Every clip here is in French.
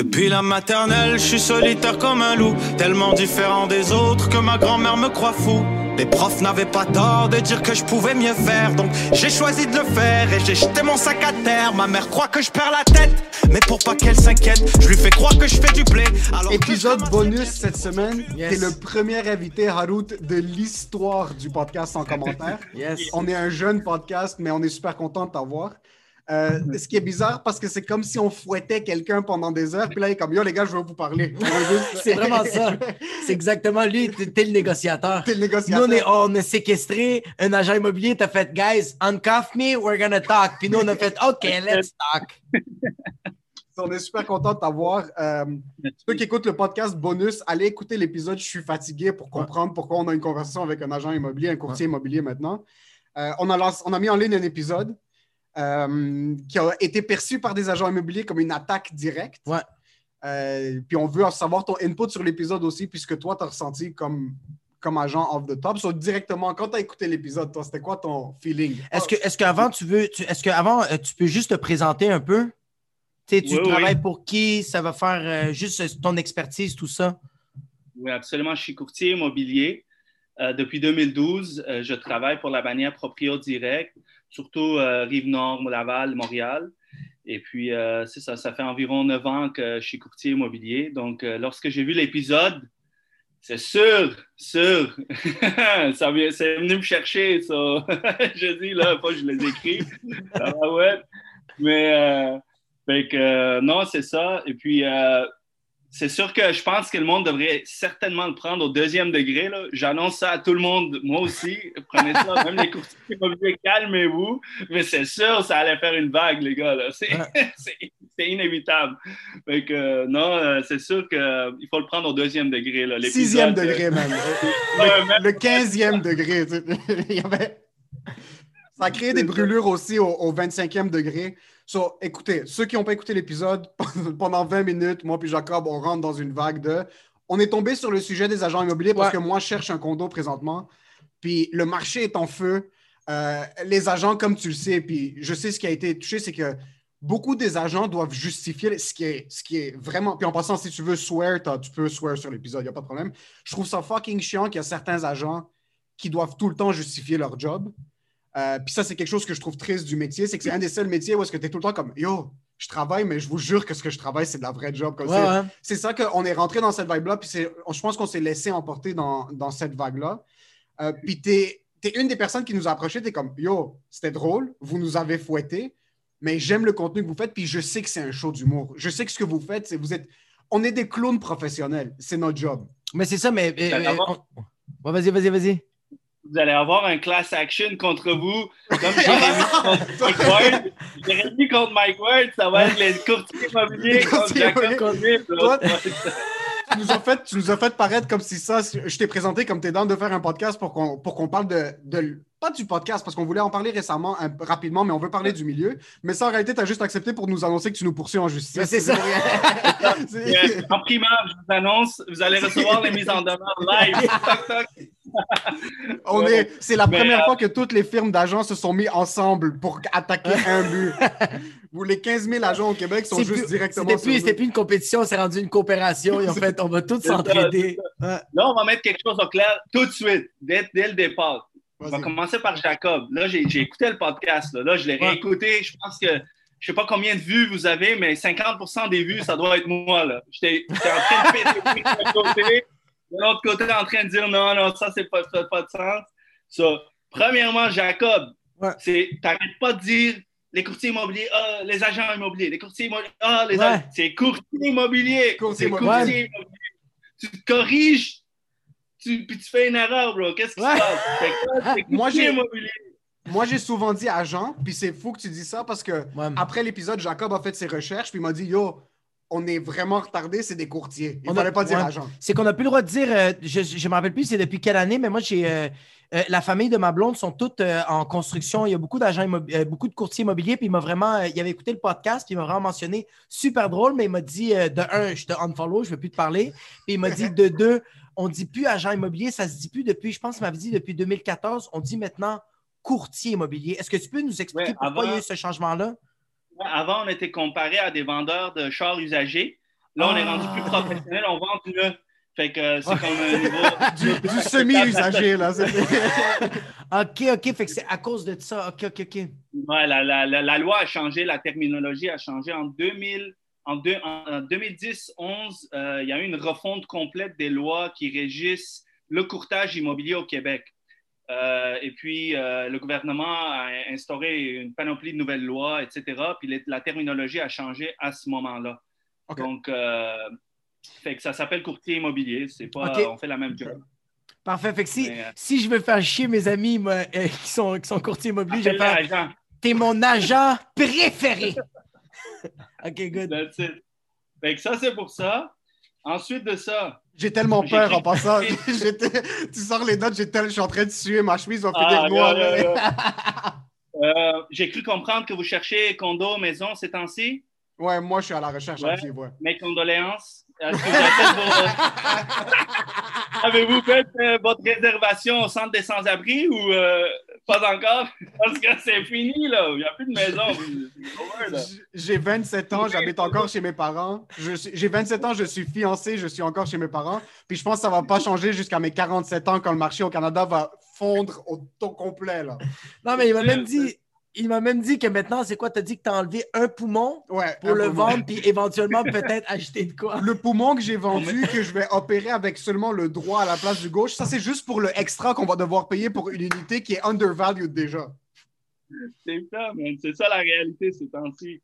Depuis la maternelle, je suis solitaire comme un loup, tellement différent des autres que ma grand-mère me croit fou. Les profs n'avaient pas tort de dire que je pouvais mieux faire, donc j'ai choisi de le faire et j'ai jeté mon sac à terre. Ma mère croit que je perds la tête, mais pour pas qu'elle s'inquiète, je lui fais croire que je fais du blé. Alors Épisode bonus cette semaine. T'es le premier invité, Harout, de l'histoire du podcast en commentaire. Yes. On est un jeune podcast, mais on est super content de t'avoir. Euh, ce qui est bizarre parce que c'est comme si on fouettait quelqu'un pendant des heures, puis là, il est comme Yo, les gars, je veux vous parler. C'est vraiment ça. C'est exactement lui, t'es le négociateur. T'es le Nous, négociateur. on, est, on a séquestré un agent immobilier, t'as fait, guys, uncuff me, we're gonna talk. Puis nous, on a fait, OK, let's talk. On est super content de t'avoir. Euh, ceux qui écoutent le podcast bonus, allez écouter l'épisode Je suis fatigué pour comprendre pourquoi on a une conversation avec un agent immobilier, un courtier immobilier maintenant. Euh, on, a lancé- on a mis en ligne un épisode euh, qui a été perçu par des agents immobiliers comme une attaque directe. Ouais. Euh, puis on veut savoir ton input sur l'épisode aussi, puisque toi, tu as ressenti comme, comme agent off the top. So, directement, quand tu as écouté l'épisode, toi, c'était quoi ton feeling? Est-ce que, est-ce qu'avant, tu veux, tu- est-ce qu'avant, euh, tu peux juste te présenter un peu? Tu sais, tu Oui, oui. travailles pour qui? Ça va faire euh, juste ton expertise, tout ça? Oui, absolument. Je suis courtier immobilier. Euh, depuis 2012, euh, je travaille pour la bannière Proprio Direct, surtout euh, Rive-Nord, Laval, Montréal. Et puis, euh, c'est ça, ça fait environ neuf ans que je suis courtier immobilier. Donc, euh, lorsque j'ai vu l'épisode, c'est sûr, sûr, ça c'est venu me chercher, ça. je dis, là, pas je les écris. Va, ouais. Mais, non, c'est ça. Et puis, c'est sûr que je pense que le monde devrait certainement le prendre au deuxième degré. là. J'annonce ça à tout le monde, moi aussi. Prenez ça, même les courtiers immobiliers, calmez-vous. Mais c'est sûr, ça allait faire une vague, les gars. là. C'est c'est- c'est inévitable. Fait que, euh, non, euh, c'est sûr qu'il faut le prendre au deuxième degré. là. L'épisode, Sixième euh, degré même. Le, le quinzième degré. tu sais. Il y avait... Ça a créé des brûlures aussi au, au 25e degré. So, écoutez, ceux qui n'ont pas écouté l'épisode, pendant 20 minutes, moi puis Jacob, on rentre dans une vague de... On est tombé sur le sujet des agents immobiliers parce Ouais. que moi, je cherche un condo présentement. Puis le marché est en feu. Euh, les agents, comme tu le sais, puis je sais ce qui a été touché, c'est que beaucoup des agents doivent justifier ce qui est, ce qui est vraiment. Puis en passant, si tu veux swear, tu peux swear sur l'épisode, il n'y a pas de problème. Je trouve ça fucking chiant qu'il y a certains agents qui doivent tout le temps justifier leur job. Euh, puis ça, c'est quelque chose que je trouve triste du métier, c'est que c'est un des seuls métiers où est-ce que tu es tout le temps comme Yo, je travaille, mais je vous jure que ce que je travaille, c'est de la vraie job. Comme Ouais, c'est- ouais. c'est ça qu'on est rentré dans cette vibe-là, puis c'est- je pense qu'on s'est laissé emporter dans, dans cette vague-là. Euh, puis t'es es une des personnes qui nous a approchés, t'es comme Yo, c'était drôle, vous nous avez fouetté, mais j'aime le contenu que vous faites, puis je sais que c'est un show d'humour. Je sais que ce que vous faites, c'est vous êtes. On est des clowns professionnels, c'est notre job. Mais c'est ça, mais. euh, va. euh, on- Ouais, vas-y, vas-y, vas-y. Vous allez avoir un class action contre vous, comme Jérémy contre Mike Ward. Jérémy contre Mike Ward, ça va être les courtiers immobiliers Les contre Jacob là. tu nous as fait, tu nous as fait paraître comme si ça, je t'ai présenté comme t'es dans de faire un podcast pour qu'on pour qu'on parle de, de- pas du podcast parce qu'on voulait en parler récemment un- rapidement, mais on veut parler du milieu. Mais ça en réalité, tu as juste accepté pour nous annoncer que tu nous poursuis en justice. Mais c'est ça. C'est- Euh, En primaire, je vous annonce, vous allez recevoir les mises en demeure live. Toc, toc. On Ouais. est, c'est la Mais, première euh, fois que toutes les firmes d'agents se sont mis ensemble pour attaquer un but. Vous, les 15 000 agents au Québec sont juste plus- directement C'était plus, c'était plus une compétition, c'est rendu une coopération. Ils ont fait, on va tous s'entraider. Là, on va mettre quelque chose au clair tout de suite, dès, dès le départ. On va commencer par Jacob. Là, j'ai j'ai écouté le podcast. Là, Là, je l'ai Ouais. réécouté. Je pense que je sais pas combien de vues vous avez, mais 50% des vues, ça doit être moi. là. J'étais j'étais en train de péter d'un côté, de l'autre côté, en train de dire non, non, ça, c'est pas, ça n'a pas de sens. Ça, premièrement, Jacob, Ouais. c'est t'arrêtes pas de dire les courtiers immobiliers, ah, les agents immobiliers, les courtiers immobiliers, ah, les Ouais. agents- c'est courtier immobilier. Courtier C'est immobilier. courtier immobilier. Tu te corriges, tu, puis tu fais une erreur, bro. Qu'est-ce qui Ouais. se passe? Moi, courtier j'ai- immobilier. Moi, j'ai souvent dit agent, puis c'est fou que tu dis ça parce que Ouais. après l'épisode, Jacob a fait ses recherches, puis il m'a dit Yo, on est vraiment retardé, c'est des courtiers. Il On ne a- fallait pas dire ouais. agent. C'est qu'on n'a plus le droit de dire, euh, je ne me rappelle plus c'est depuis quelle année, mais moi, j'ai euh, euh, la famille de ma blonde sont toutes euh, en construction. Il y a beaucoup d'agents euh, beaucoup de courtiers immobiliers. Puis il m'a vraiment, euh, il avait écouté le podcast, puis il m'a vraiment mentionné super drôle, mais il m'a dit euh, de un, je te unfollow, je ne veux plus te parler. Puis il m'a dit de deux, on ne dit plus agent immobilier, ça se dit plus depuis, je pense qu'il m'avait dit depuis 2014, on dit maintenant courtier immobilier. Est-ce que tu peux nous expliquer Ouais, pourquoi il y a eu ce changement-là? Avant, on était comparé à des vendeurs de chars usagés. Là, on est rendu plus Ah. professionnel, on vend du neuf. Fait que c'est comme un niveau. Du, du semi-usagé, là. OK, OK. Fait que c'est à cause de ça. OK, OK, OK. Ouais, la, la- la- la loi a changé, la terminologie a changé. En, 2000, en, deux- en 2010-11, euh, il y a eu une refonte complète des lois qui régissent le courtage immobilier au Québec. Euh, et puis, euh, le gouvernement a instauré une panoplie de nouvelles lois, etc. Puis les- la terminologie a changé à ce moment-là. Donc, euh, fait que ça s'appelle courtier immobilier. C'est pas, on fait la même job. Parfait. Fait que si, Mais, si je veux faire chier mes amis moi, qui, sont, qui sont courtiers immobiliers, je vais faire. T'es mon agent préféré. OK, good. That's it. Fait que ça, c'est pour ça. Ensuite de ça, J'ai tellement peur en passant. Tu sors les notes, je suis en train de suer, ma chemise va Ah, finir noire. là. Euh, j'ai cru comprendre que vous cherchez condo, maison ces temps-ci? Ouais, moi, je suis à la recherche Ouais. active, ouais. Mes condoléances. Avez-vous fait euh, votre réservation au centre des sans-abri ou euh, pas encore? Parce que c'est fini, là. Il n'y a plus de maison. J'ai 27 ans, j'habite encore chez mes parents. J'ai 27 ans, je suis fiancé, je suis encore chez mes parents. Puis je pense que ça va pas changer jusqu'à mes 47 ans quand le marché au Canada va fondre au taux complet, là. Non, mais il m'a même dit. Il m'a même dit que maintenant, c'est quoi? T'as dit que t'as enlevé un poumon Ouais. pour un le poumon. vendre, puis éventuellement peut-être acheter de quoi? Le poumon que j'ai vendu, que je vais opérer avec seulement le droit à la place du gauche, ça c'est juste pour le extra qu'on va devoir payer pour une unité qui est undervalued déjà. C'est ça, man. C'est ça la réalité ces temps-ci.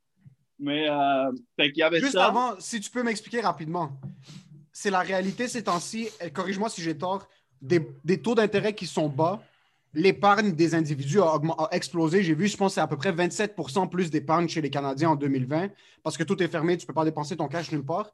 Mais, euh, fait qu'il y avait Juste ça. avant, si tu peux m'expliquer rapidement, c'est la réalité ces temps-ci, corrige-moi si j'ai tort, des, des taux d'intérêt qui sont bas, l'épargne des individus a, explosé. J'ai vu, je pense, c'est à peu près 27% plus d'épargne chez les Canadiens en 2020 parce que tout est fermé, tu ne peux pas dépenser ton cash nulle part.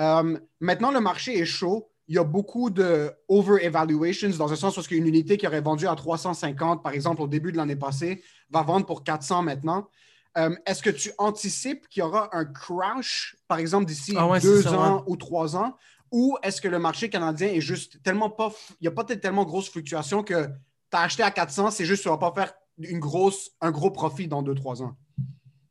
Euh, maintenant, le marché est chaud. Il y a beaucoup de over-evaluations dans un sens où une unité qui aurait vendu à 350, par exemple, au début de l'année passée, va vendre pour 400 maintenant. Euh, Est-ce que tu anticipes qu'il y aura un crash, par exemple, d'ici Ah ouais, deux ça, ans ou trois ans? Ou est-ce que le marché canadien est juste tellement pas. Il n'y a pas tellement grosse fluctuation que as acheté à 400, c'est juste que tu ne vas pas faire une grosse, un gros profit dans deux, trois ans?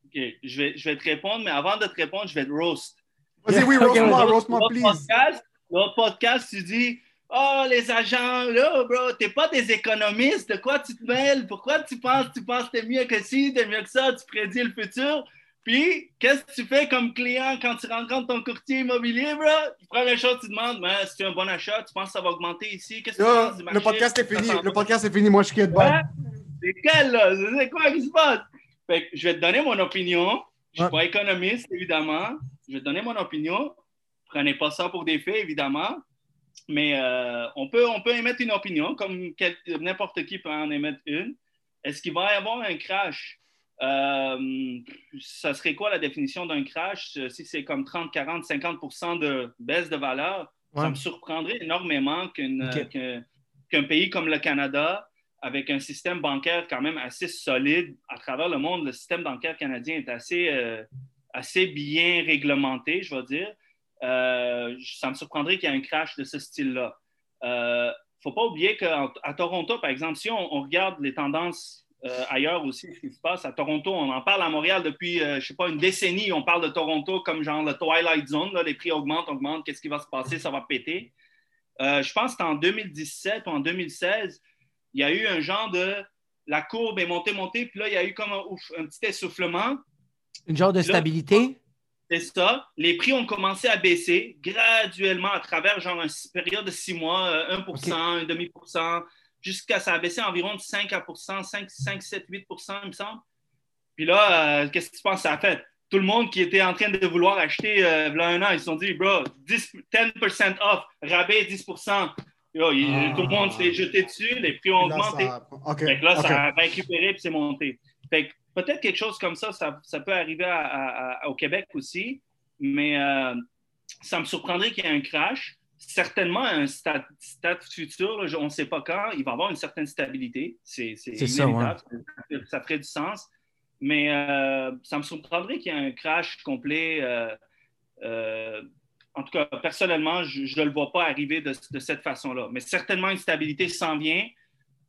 OK, je vais, je vais te répondre, mais avant de te répondre, je vais te roast. Vas-y, oui, roast-moi, roast-moi, please. podcast, l'autre podcast, tu dis Oh, les agents, là, bro, t'es pas des économistes, de quoi tu te mêles? Pourquoi tu penses, tu penses que t'es mieux que ci, t'es mieux que ça, tu prédis le futur? Puis, qu'est-ce que tu fais comme client quand tu rencontres ton courtier immobilier, bro? Première chose, tu demandes, mais si tu un bon achat, tu penses que ça va augmenter ici? Qu'est-ce que tu penses du marché? le podcast est fini. Le podcast est fini. Moi, je. Ouais. Bye. C'est quel, là? C'est quoi qui se passe? Fait que je vais te donner mon opinion. Je ne suis Ouais. pas économiste, évidemment. Je vais te donner mon opinion. Prenez pas ça pour des faits, évidemment. Mais euh, on, peut, on peut émettre une opinion, comme n'importe qui peut en émettre une. Est-ce qu'il va y avoir un crash? Euh, ça serait quoi la définition d'un crash? Si c'est comme 30, 40, 50 de baisse de valeur, ça me surprendrait énormément qu'un pays comme le Canada, avec un système bancaire quand même assez solide à travers le monde, le système bancaire canadien est assez, euh, assez bien réglementé, je vais dire. Euh, ça me surprendrait qu'il y ait un crash de ce style-là. Il ne faut pas oublier qu'à Toronto, par exemple, si on, on regarde les tendances euh, ailleurs aussi, ce qui se passe à Toronto, on en parle à Montréal depuis, euh, je sais pas, une décennie, on parle de Toronto comme genre le Twilight Zone, là, les prix augmentent, augmentent, qu'est-ce qui va se passer, ça va péter. Euh, je pense qu'en 2017 ou en 2016, il y a eu un genre de. La courbe est montée, montée, puis là, il y a eu comme un, ouf, un petit essoufflement. Une genre de stabilité? C'est ça. Les prix ont commencé à baisser graduellement à travers genre une période de six mois, euh, 1%, un demi-pourcent, jusqu'à ça a baissé environ de 5 à 5, 5, 7, 8 il me semble. Puis là, euh, qu'est-ce que tu penses que ça a fait? Tout le monde qui était en train de vouloir acheter euh, là un an, ils se sont dit, bro, 10, 10% off, rabais 10%. Yo, il- Ah. Tout le monde s'est jeté dessus, les prix ont augmenté. ça- OK. Fait que là, ça a récupéré puis c'est monté. Fait que peut-être quelque chose comme ça, ça, ça peut arriver à- à- à- au Québec aussi, mais euh, ça me surprendrait qu'il y ait un crash. Certainement, un stade, stade futur, là, on ne sait pas quand, il va y avoir une certaine stabilité. C'est ça, ça ferait du sens. Mais euh, ça me surprendrait qu'il y ait un crash complet. euh, euh, en tout cas, personnellement, je ne le vois pas arriver de, de cette façon-là. Mais certainement, une stabilité s'en vient.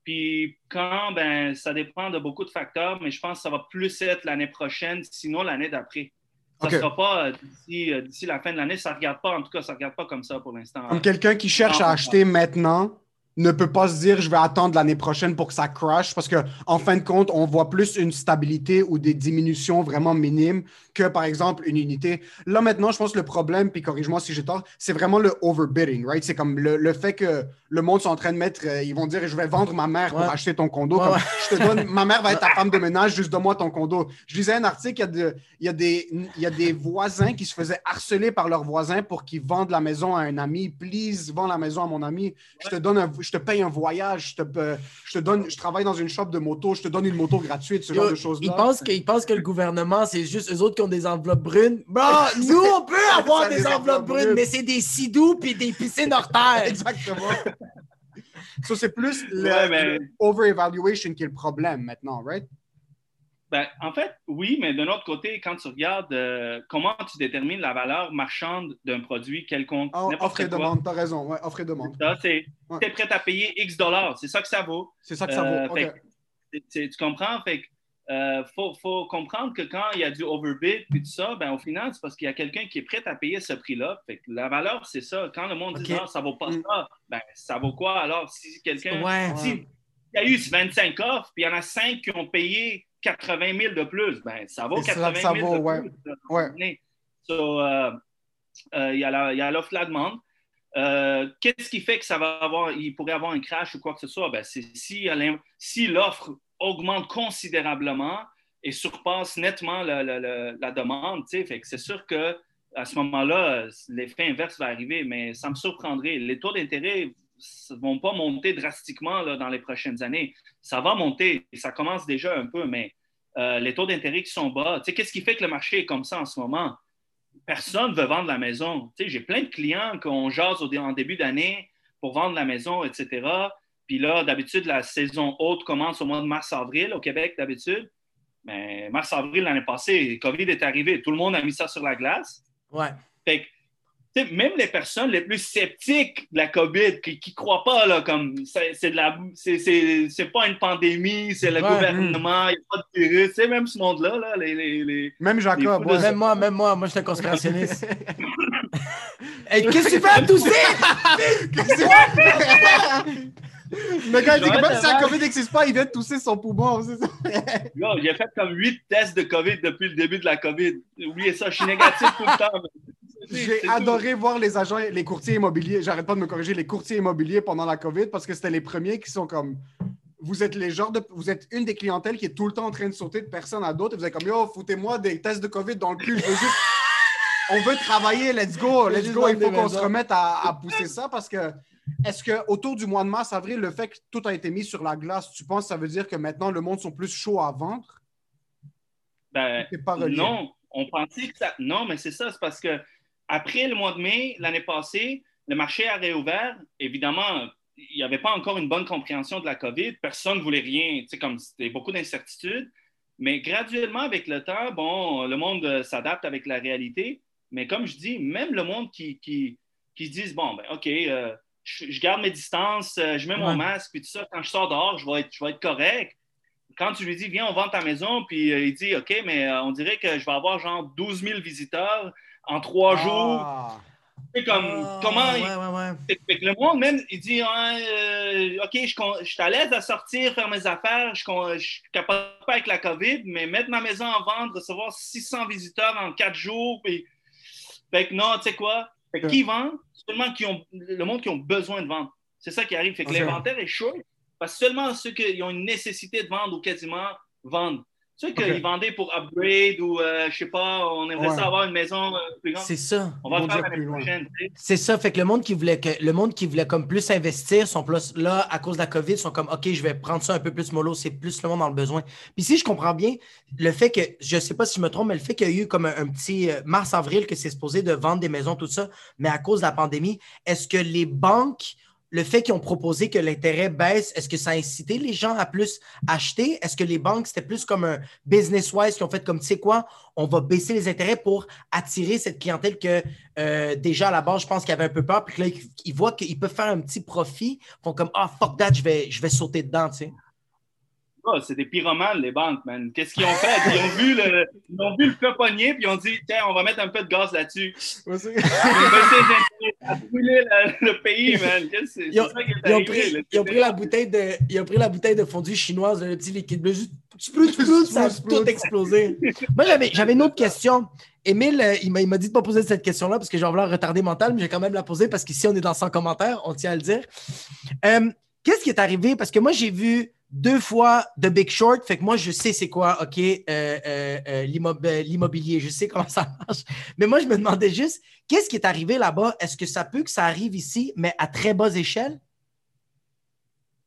Puis quand, ben, ça dépend de beaucoup de facteurs, mais je pense que ça va plus être l'année prochaine, sinon l'année d'après. Ça Ok. sera pas euh, d'ici euh, d'ici la fin de l'année. Ça ne regarde pas, en tout cas, ça ne regarde pas comme ça pour l'instant. Comme quelqu'un qui cherche à acheter maintenant ne peut pas se dire je vais attendre l'année prochaine pour que ça crash parce que en fin de compte, on voit plus une stabilité ou des diminutions vraiment minimes que par exemple une unité. Là maintenant, je pense que le problème, puis corrige-moi si j'ai tort, c'est vraiment le overbidding, right? C'est comme le, le fait que le monde sont en train de mettre, euh, ils vont dire je vais vendre ma mère pour Ouais. acheter ton condo. Ouais, Comme, ouais. Je te donne, ma mère va être ta femme de ménage, juste donne-moi ton condo. Je lisais un article, il y, a de- il, y a des, il y a des voisins qui se faisaient harceler par leurs voisins pour qu'ils vendent la maison à un ami. Please, vends la maison à mon ami. Je te donne un- je te paye un voyage, je te, euh, je te donne, je travaille dans une shop de moto, je te donne une moto gratuite, ce Yo, genre de ils, choses-là. pensent que, ils pensent que le gouvernement, c'est juste eux autres qui ont des enveloppes brunes. Bro, nous, on peut avoir des des enveloppes enveloppes brunes, brunes. mais c'est des sidous puis des piscines hors terre. Exactement. Ça, c'est plus Ouais, mais- le over-evaluation qui est le problème maintenant, right? Ben, en fait, oui, mais d'un autre côté, quand tu regardes euh, comment tu détermines la valeur marchande d'un produit quelconque, Oh, offre et quoi, demande, t'as raison. Ouais, offre et demande. ça, c'est Ouais. tu es prêt à payer X dollars. C'est ça que ça vaut. C'est ça que ça Euh, vaut. fait c'est- tu comprends? Fait que, euh, faut, faut comprendre que quand il y a du overbid puis tout ça, ben, au final, c'est parce qu'il y a quelqu'un qui est prêt à payer ce prix-là. Fait que la valeur, c'est ça. Quand le monde dit non, ça vaut pas Mm. ça, ben, ça vaut quoi? Alors? Si quelqu'un. Ouais. Si il y a eu 25 offres, puis il y en a 5 qui ont payé 80 000 de plus, ben, ça vaut C'est ça 80 que 000 ça vaut, de ouais. plus. So, euh, euh, il y a la- l'offre, la demande. Euh, Qu'est-ce qui fait que ça va avoir, il pourrait avoir un crash ou quoi que ce soit? Ben, c'est si, si l'offre augmente considérablement et surpasse nettement le- la demande, c'est sûr que à ce moment-là, l'effet inverse va arriver, mais ça me surprendrait. Les taux d'intérêt vont pas monter drastiquement là, dans les prochaines années. Ça va monter, et ça commence déjà un peu, mais euh, les taux d'intérêt qui sont bas, qu'est-ce qui fait que le marché est comme ça en ce moment? Personne ne veut vendre la maison. J'ai plein de clients qu'on jase au en début d'année pour vendre la maison, etc. Puis là, d'habitude, la saison haute commence au mois de mars-avril au Québec, d'habitude. Mais mars-avril l'année passée, le COVID est arrivé. Tout le monde a mis ça sur la glace. Ouais. Fait que, même les personnes les plus sceptiques de la COVID, qui ne croient pas, là, comme c'est c'est de la c'est- c'est c'est pas une pandémie, c'est le Ouais, gouvernement, il n'y a pas de virus. Tu sais, même ce monde-là, là, les, les, les- Même Jacob, de ouais. Même moi, même moi, moi, je suis un conspirationniste. Hey, Qu'est-ce que tu fais à tousser? Le gars, il dit que même si la. COVID n'existe pas, il vient de tousser son poumon. c'est ça? J'ai fait comme huit tests de COVID depuis le début de la COVID. Oubliez ça, je suis négatif tout le temps. mais J'ai tout. adoré voir les agents, les courtiers immobiliers. J'arrête pas de me corriger, les courtiers immobiliers pendant la COVID parce que c'était les premiers qui sont comme. Vous êtes les genres de. Vous êtes une des clientèles qui est tout le temps en train de sauter de personne à d'autres. Et vous êtes comme Yo, foutez-moi des tests de COVID dans le cul. Je veux juste. On veut travailler, let's go, let's go. Il faut qu'on se remette à, à pousser ça parce que. Est-ce que autour du mois de mars, avril, le fait que tout a été mis sur la glace, tu penses que ça veut dire que maintenant le monde sont plus chauds à vendre? Ben, pas non, on pensait que ça. Non, mais c'est ça, c'est parce que après le mois de mai, l'année passée, le marché a réouvert. Évidemment, il n'y avait pas encore une bonne compréhension de la COVID. Personne ne voulait rien. Comme c'était beaucoup d'incertitudes. Mais graduellement, avec le temps, bon, le monde euh, s'adapte avec la réalité. Mais comme je dis, même le monde qui, qui, qui disent, bon, ben, OK, euh, je, je garde mes distances, euh, je mets mon Ouais. masque, puis tout ça, quand je sors dehors, je vais être, je vais être correct quand tu lui dis, viens, on vend ta maison, puis euh, il dit, OK, mais euh, on dirait que je vais avoir genre 12 000 visiteurs en trois jours. Ah. C'est comme, Ah, comment. il- Ouais, ouais, le monde, même, il dit, euh, OK, je, suis à l'aise à sortir, faire mes affaires, je, je suis capable pas avec la COVID, mais mettre ma maison en vente, recevoir 600 visiteurs en quatre jours, puis. Fait que non, tu sais quoi? Fait que qui vend? Seulement qui ont, le monde qui ont besoin de vendre. C'est ça qui arrive. Fait que l'inventaire est chaud parce que seulement ceux qui ont une nécessité de vendre ou quasiment vendent. Ceux qui Ok. vendaient pour upgrade ou, euh, je sais pas, on aimerait Ouais. ça avoir une maison euh, plus grande. C'est ça. On va le faire l'année prochaine. tu sais. C'est ça. Fait que le monde qui voulait que le monde qui voulait comme plus investir sont plus là à cause de la COVID sont comme OK, je vais prendre ça un peu plus mollo, c'est plus le monde dans le besoin. Puis si je comprends bien, le fait que je sais pas si je me trompe, mais le fait qu'il y a eu comme un, un petit euh, mars-avril que c'est supposé de vendre des maisons, tout ça, mais à cause de la pandémie, est-ce que les banques, le fait qu'ils ont proposé que l'intérêt baisse, est-ce que ça a incité les gens à plus acheter? Est-ce que les banques, c'était plus comme un business-wise qui ont fait comme, tu sais quoi, on va baisser les intérêts pour attirer cette clientèle que euh, déjà à la base, je pense qu'ils avaient un peu peur, puis là, ils, voient qu'ils peuvent faire un petit profit, font comme, ah, fuck that, je vais, je vais sauter dedans, tu sais. Pas, c'est des pyromanes, les banques, man. Qu'est-ce qu'ils ont fait? Ils ont vu le, ils ont vu le puis ils ont dit, tiens, on va mettre un peu de gaz là-dessus. Ouais, c'est- à brûler le, le pays, man. Qu'est-ce? Ils ont, c'est ça qui est ils ont arrivé, pris, là. ils ont pris la bouteille de, ils ont pris la bouteille de fondue chinoise, le petit liquide bleu, juste splout, ça a tout explosé. Moi, j'avais, j'avais une autre question. Émile, euh, il m'a, il m'a dit de ne pas poser cette question-là parce que j'ai envie de retarder mental, mais j'ai quand même la poser parce qu'ici, on est dans 100 commentaires, on tient à le dire. Euh, qu'est-ce qui est arrivé? Parce que moi, j'ai vu deux fois The Big Short, fait que moi, je sais c'est quoi, OK, euh, euh, euh, l'immob- euh, l'immobilier, je sais comment ça marche. Mais moi, je me demandais juste, qu'est-ce qui est arrivé là-bas? Est-ce que ça peut que ça arrive ici, mais à très basse échelle?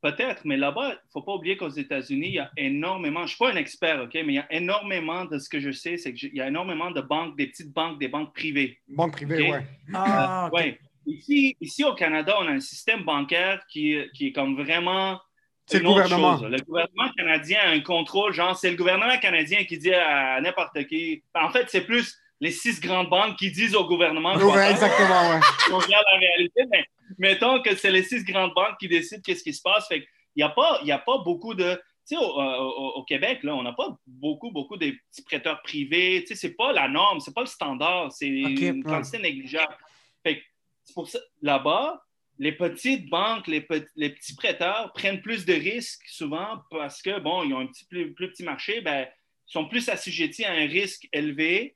Peut-être, mais là-bas, il ne faut pas oublier qu'aux États-Unis, il y a énormément, je ne suis pas un expert, OK, mais il y a énormément de ce que je sais, c'est qu'il y a énormément de banques, des petites banques, des banques privées. Banque privée, Ok? ouais. Ah. Ouais. Ici, ici, au Canada, on a un système bancaire qui, qui est comme vraiment. C'est le gouvernement. chose. Le gouvernement canadien a un contrôle, genre, c'est le gouvernement canadien qui dit à n'importe qui. En fait, c'est plus les six grandes banques qui disent au gouvernement. faire. exactement, ouais. on regarde la réalité, mais mettons que c'est les six grandes banques qui décident qu'est-ce qui se passe. Fait qu'il n'y a, pas- il y a pas beaucoup de. Tu sais, au, au- au Québec, là, on n'a pas beaucoup, beaucoup de petits prêteurs privés. Tu sais, c'est pas la norme, c'est pas le standard, c'est une quantité négligeable. Fait que c'est pour ça, là-bas, les petites banques, les, pe- les petits prêteurs prennent plus de risques souvent parce que, bon, ils ont un petit plus, plus petit marché, ben, ils sont plus assujettis à un risque élevé.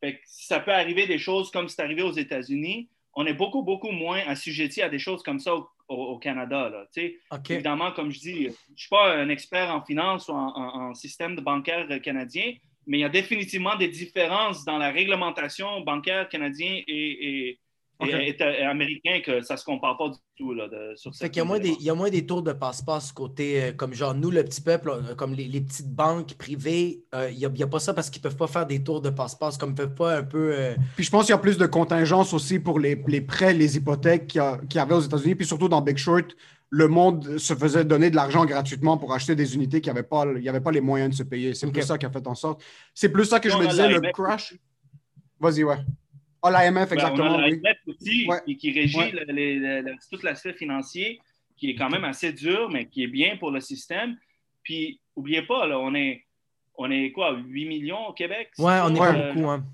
Fait que ça peut arriver des choses comme c'est arrivé aux États-Unis. On est beaucoup, beaucoup moins assujettis à des choses comme ça au, au- au Canada. Là. Évidemment, comme je dis, je ne suis pas un expert en finance ou en, en- en système de bancaire canadien, mais il y a définitivement des différences dans la réglementation bancaire canadien et, et- Ok. et- et- et américain que ça ne se compare pas du tout là, de, sur Fait qu'il y a moins des, il y a moins des tours de passe-passe côté, euh, comme genre nous, le petit peuple, euh, comme les, les petites banques privées, euh, il n'y a, il y a pas ça parce qu'ils ne peuvent pas faire des tours de passe-passe, comme ils ne peuvent pas un peu. euh, Puis je pense qu'il y a plus de contingence aussi pour les, les prêts, les hypothèques qu'il y, avait aux États-Unis. Puis surtout dans Big Short, le monde se faisait donner de l'argent gratuitement pour acheter des unités qui n'avaient pas, y avait pas les moyens de se payer. C'est plus ça qui a fait en sorte. C'est plus ça que je me disais, le crash. Vas-y, ouais. Ah, l'IMF, Ben, exactement. on a la oui. dette aussi Ouais. qui, qui régit Ouais. le- les- le- le- tout l'aspect financier, qui est quand même assez dur, mais qui est bien pour le système. Puis, n'oubliez pas, là, on est, on est quoi, 8 millions au Québec? Ouais, on pas beaucoup. Hein.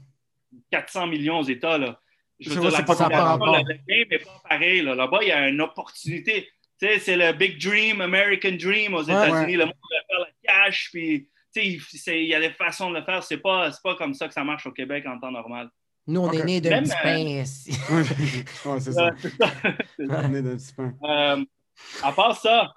400 millions aux États. Là. Je C'est veux dire, c'est la pas le game n'est pas pareil. là. Là-bas, il y a une opportunité. Tu sais, c'est le big dream, American dream aux États-Unis. ouais. Le monde veut faire le cash, puis tu sais, il- c'est- il y a des façons de le faire. C'est pas, c'est pas comme ça que ça marche au Québec en temps normal. Nous, on Ok. est nés d'un Même, petit euh, pain. ici. Ouais, c'est ça. C'est ça. On est le petit pain. Euh, à part ça,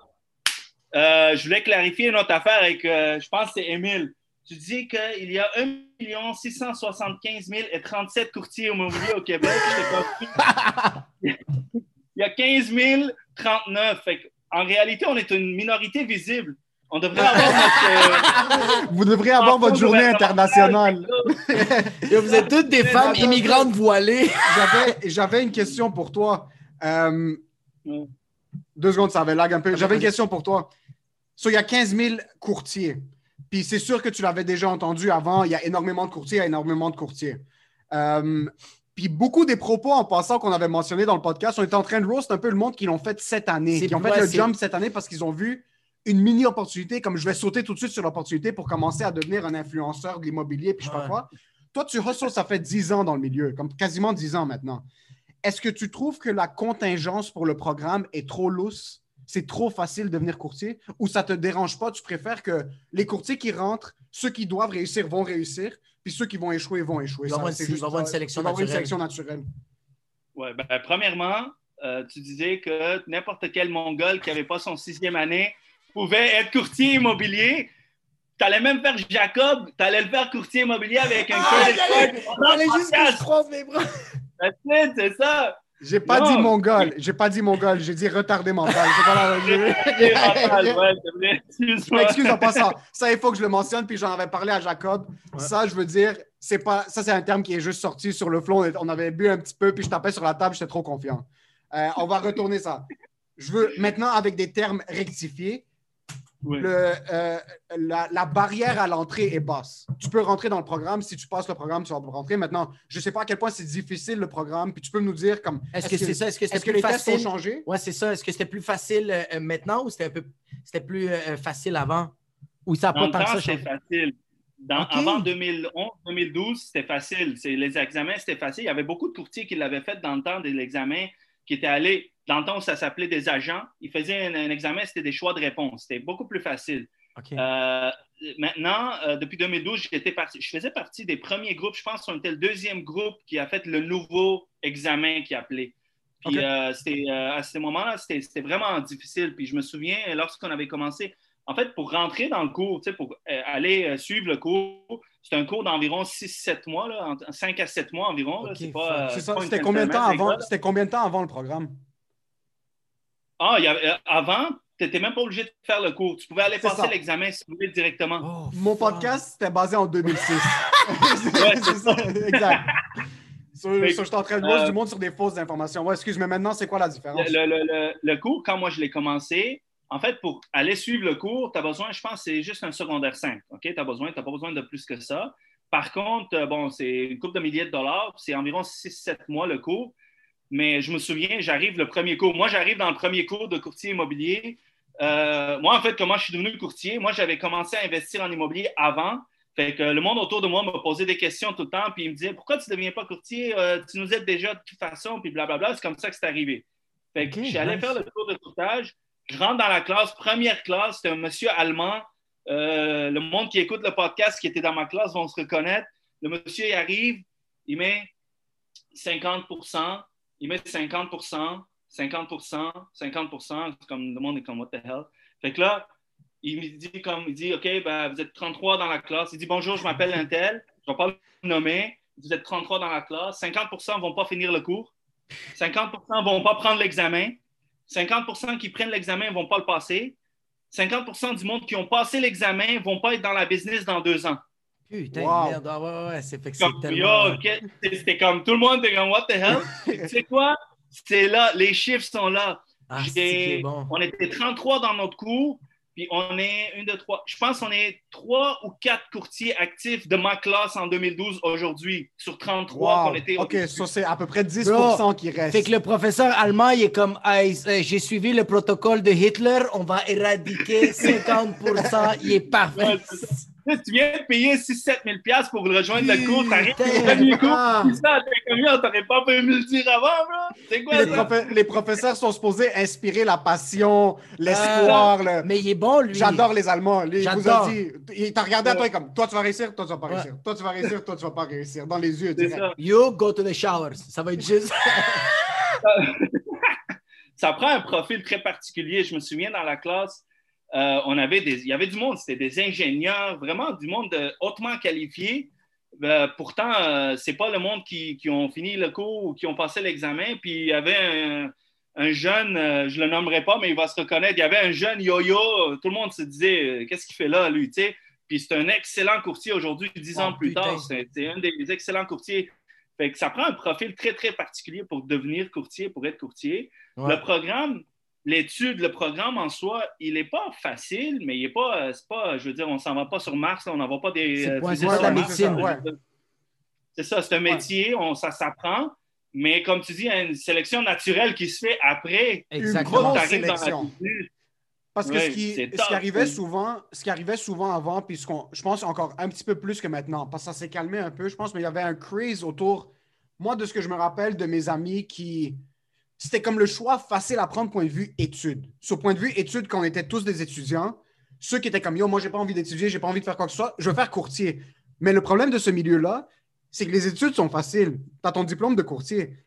euh, je voulais clarifier une autre affaire avec, euh, je pense que c'est Émile. Tu dis qu'il y a 1 675 037 courtiers immobiliers au Québec. J'étais confus. Il y a 15 039. Fait que, en réalité, on est une minorité visible. On devrait avoir notre. euh, Vous devriez avoir votre journée internationale. Et vous êtes toutes des femmes immigrantes voilées. J'avais- une question pour toi. Euh, Ouais. deux secondes, ça avait lag un peu. J'avais une question pour toi. So, il y a 15 000 courtiers. Puis c'est sûr que tu l'avais déjà entendu avant. Il y a énormément de courtiers, il y a énormément de courtiers. Euh, puis beaucoup des propos en passant qu'on avait mentionné dans le podcast, on était en train de roast un peu le monde qui l'ont fait cette année, C'est qui ont fait le jump cette année parce qu'ils ont vu une mini opportunité, comme je vais sauter tout de suite sur l'opportunité pour commencer à devenir un influenceur de l'immobilier, puis je sais pas quoi. Toi, tu hustles, ça fait 10 ans dans le milieu, comme quasiment 10 ans maintenant. Est-ce que tu trouves que la contingence pour le programme est trop lousse? C'est trop facile de devenir courtier? Ou ça te dérange pas? Tu préfères que les courtiers qui rentrent, ceux qui doivent réussir vont réussir, puis ceux qui vont échouer vont échouer. Ça, c'est avoir une sélection une naturelle. sélection naturelle. Ouais, ben, premièrement, euh, tu disais que n'importe quel Mongol qui n'avait pas son sixième année pouvait être courtier immobilier. Tu allais même faire Jacob, tu allais le faire courtier immobilier avec un Ah, credit card. Juste que je croise mes bras. C'est ça. J'ai pas Non. dit mongol, j'ai pas dit mongol, j'ai dit retardé mental. C'est pas la ouais, vrai. Excuse-moi. Excuse en passant. Ça, il faut que je le mentionne, puis j'en avais parlé à Jacob. Ouais. Ça, je veux dire, c'est pas. Ça, c'est un terme qui est juste sorti sur le flot. On avait bu un petit peu, puis je tapais sur la table, j'étais trop confiant. Euh, on va retourner ça. Je veux maintenant, avec des termes rectifiés, Le, euh, la, la barrière à l'entrée est basse. Tu peux rentrer dans le programme. Si tu passes le programme, tu vas rentrer. Maintenant, je ne sais pas à quel point c'est difficile le programme. Puis tu peux nous dire comme. Est-ce que c'est ça? Est-ce que les tests ont changé? Ouais, c'est ça. Est-ce que c'était plus facile euh, maintenant ou c'était un peu c'était plus euh, facile avant? Ou ça n'a Dans pas le tant que temps, ça changé? facile. Dans-. Avant 2011-2012, c'était facile. C'est- Les examens, c'était facile. Il y avait beaucoup de courtiers qui l'avaient fait dans le temps de l'examen, qui étaient allés, dans le temps où ça s'appelait des agents, ils faisaient un, un examen, c'était des choix de réponse. C'était beaucoup plus facile. Euh, maintenant, euh, depuis 2012, j'étais parti, je faisais partie des premiers groupes. Je pense qu'on était le deuxième groupe qui a fait le nouveau examen qui appelait. Puis euh, c'était, à ce moment-là, c'était, c'était vraiment difficile. Puis je me souviens, lorsqu'on avait commencé, en fait, pour rentrer dans le cours, tu sais, pour aller suivre le cours, c'est un cours d'environ 6-7 mois, là, en- 5 à 7 mois environ. C'était combien de temps avant? C'était combien de temps avant le programme? Ah, il y avait- euh, avant, tu n'étais même pas obligé de faire le cours. Tu pouvais aller passer l'examen si tu voulais directement. Oh, Mon fuck. podcast, c'était basé en 2006. Ouais, c'est ça, exact. Fait so, je suis en train de euh, du monde sur des fausses informations. Ouais, excuse, mais maintenant, c'est quoi la différence? Le, le- le- le cours, quand moi je l'ai commencé, en fait, pour aller suivre le cours, tu as besoin, je pense, c'est juste un secondaire 5. OK? Tu n'as besoin, t'as pas besoin de plus que ça. Par contre, euh, bon, c'est une couple de milliers de dollars, c'est environ 6-7 mois le cours. Mais je me souviens, j'arrive le premier cours. Moi, j'arrive dans le premier cours de courtier immobilier. Euh, moi, en fait, comment je suis devenu courtier? Moi, j'avais commencé à investir en immobilier avant. Fait que le monde autour de moi me posait des questions tout le temps, puis il me disait Pourquoi tu ne deviens pas courtier? Euh, tu nous aides déjà de toute façon, puis blablabla. C'est comme ça que c'est arrivé. Fait que Ok, j'allais nice. faire le cours de courtage. Je rentre dans la classe, première classe, c'était un monsieur allemand. Euh, le monde qui écoute le podcast, qui était dans ma classe, vont se reconnaître. Le monsieur, il arrive, il met 50 il met 50% 50% 50 C'est comme le monde est comme What the hell? Fait que là, il me dit comme il dit OK, ben, vous êtes 33 dans la classe. Il dit bonjour, je m'appelle un tel. Je ne vais pas le nommer. Vous êtes 33 dans la classe. 50% ne vont pas finir le cours. 50% ne vont pas prendre l'examen. 50% qui prennent l'examen ne vont pas le passer. 50% du monde qui ont passé l'examen ne vont pas être dans la business dans deux ans. Putain, Wow. merde. Ah, ouais, ouais, ouais, c'est fait que c'est Comme, tellement... ok, C'était comme tout le monde était comme What the hell? tu sais quoi? C'est là, les chiffres sont là. Ah, bon. On était 33 dans notre cours, puis on est une, deux, trois. Je pense qu'on est trois ou quatre courtiers actifs de ma classe en 2012 aujourd'hui, sur 33 Wow. qu'on était. OK, ça, c'est à peu près 10 Bro, qui reste. Fait que le professeur allemand, il est comme Hey, euh, j'ai suivi le protocole de Hitler, on va éradiquer 50%, il est parfait. Tu viens de payer 6-7 000 piastres pour rejoindre le cours, t'arrives au premier cours, Ah. ça, yo, t'aurais pas pu me le dire avant? C'est quoi les, ça? profe- les professeurs sont supposés inspirer la passion, l'espoir. le- Mais il est bon, lui. J'adore les Allemands. Lui, il vous a J'adore. dit, il t'a regardé à toi comme toi tu vas réussir, toi tu vas pas Ouais. réussir, toi tu vas réussir, toi tu vas pas réussir. Dans les yeux, direct. You go to the showers. Ça va être juste. ça prend un profil très particulier. Je me souviens dans la classe, euh, on avait des, il y avait du monde, c'était des ingénieurs, vraiment du monde hautement qualifié. Euh, pourtant, euh, c'est pas le monde qui, qui ont fini le cours ou qui ont passé l'examen. Puis il y avait un, un jeune, euh, je le nommerai pas, mais il va se reconnaître. Il y avait un jeune yo-yo. Tout le monde se disait, qu'est-ce qu'il fait là, lui, tu sais? Puis c'est un excellent courtier aujourd'hui, dix Oh, ans plus putain. tard. C'est c'est un des excellents courtiers. Fait que ça prend un profil très, très particulier pour devenir courtier, pour être courtier. Ouais. Le programme, l'étude, le programme en soi, il n'est pas facile, mais il n'est pas, euh, c'est pas, je veux dire, on s'en va pas sur Mars, on n'envoie pas des. C'est euh, pas- c'est pas de la sur Mars. médecine. Ouais. C'est ça, c'est un métier, on, ça s'apprend, mais comme tu dis, il y a une sélection naturelle qui se fait après. Exactement. Quand t'arrives dans la sélection. Parce que ce, qui, c'est ce top. qui arrivait souvent, ce qui arrivait souvent avant, puis ce qu'on, je pense encore un petit peu plus que maintenant, parce que ça s'est calmé un peu, je pense, mais il y avait un craze autour, moi, de ce que je me rappelle de mes amis qui. C'était comme le choix facile à prendre point de vue études. Sur point de vue études, quand on était tous des étudiants, ceux qui étaient comme yo, moi, j'ai pas envie d'étudier, j'ai pas envie de faire quoi que ce soit, je veux faire courtier. Mais le problème de ce milieu-là, c'est que les études sont faciles. Tu as ton diplôme de courtier.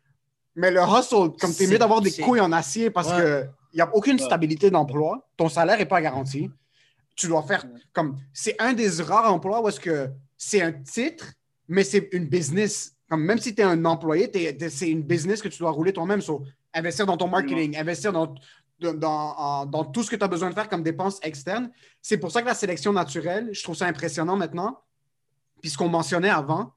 Mais le hustle, comme tu es mieux d'avoir des couilles en acier parce Ouais. que il n'y a aucune stabilité d'emploi. Ton salaire n'est pas garanti. Tu dois faire comme. C'est un des rares emplois où est-ce que c'est un titre, mais c'est une business. Comme même si tu es un employé, c'est une business que tu dois rouler toi-même. So, investir dans ton marketing, investir dans, dans, tout ce que tu as besoin de faire comme dépenses externes. C'est pour ça que la sélection naturelle, je trouve ça impressionnant maintenant. Puis ce qu'on mentionnait avant,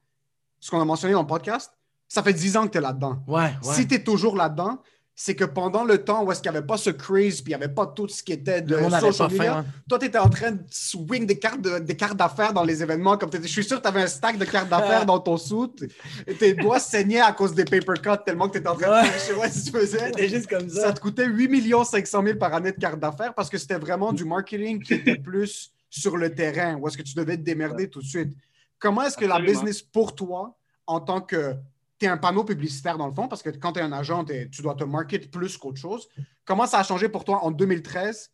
ce qu'on a mentionné dans le podcast, ça fait 10 ans que tu es là-dedans. Ouais, ouais. Si tu es toujours là-dedans, c'est que pendant le temps où est-ce qu'il n'y avait pas ce craze, puis il n'y avait pas tout ce qui était de social media, hein. toi, tu étais en train de swing des cartes, de- des cartes d'affaires dans les événements. Comme je suis sûr que tu avais un stack de cartes d'affaires dans ton soute. Et tes doigts saignaient à cause des paper cuts tellement que tu étais en train de faire, je sais pas si tu faisais. C'était juste comme Ça ça. te coûtait 8 500 000 par année de cartes d'affaires parce que c'était vraiment du marketing qui était plus sur le terrain ou est-ce que tu devais te démerder tout de suite. Comment est-ce que la business pour toi, en tant que tu es un panneau publicitaire dans le fond, parce que quand tu es un agent, tu dois te market plus qu'autre chose. Comment ça a changé pour toi en 2013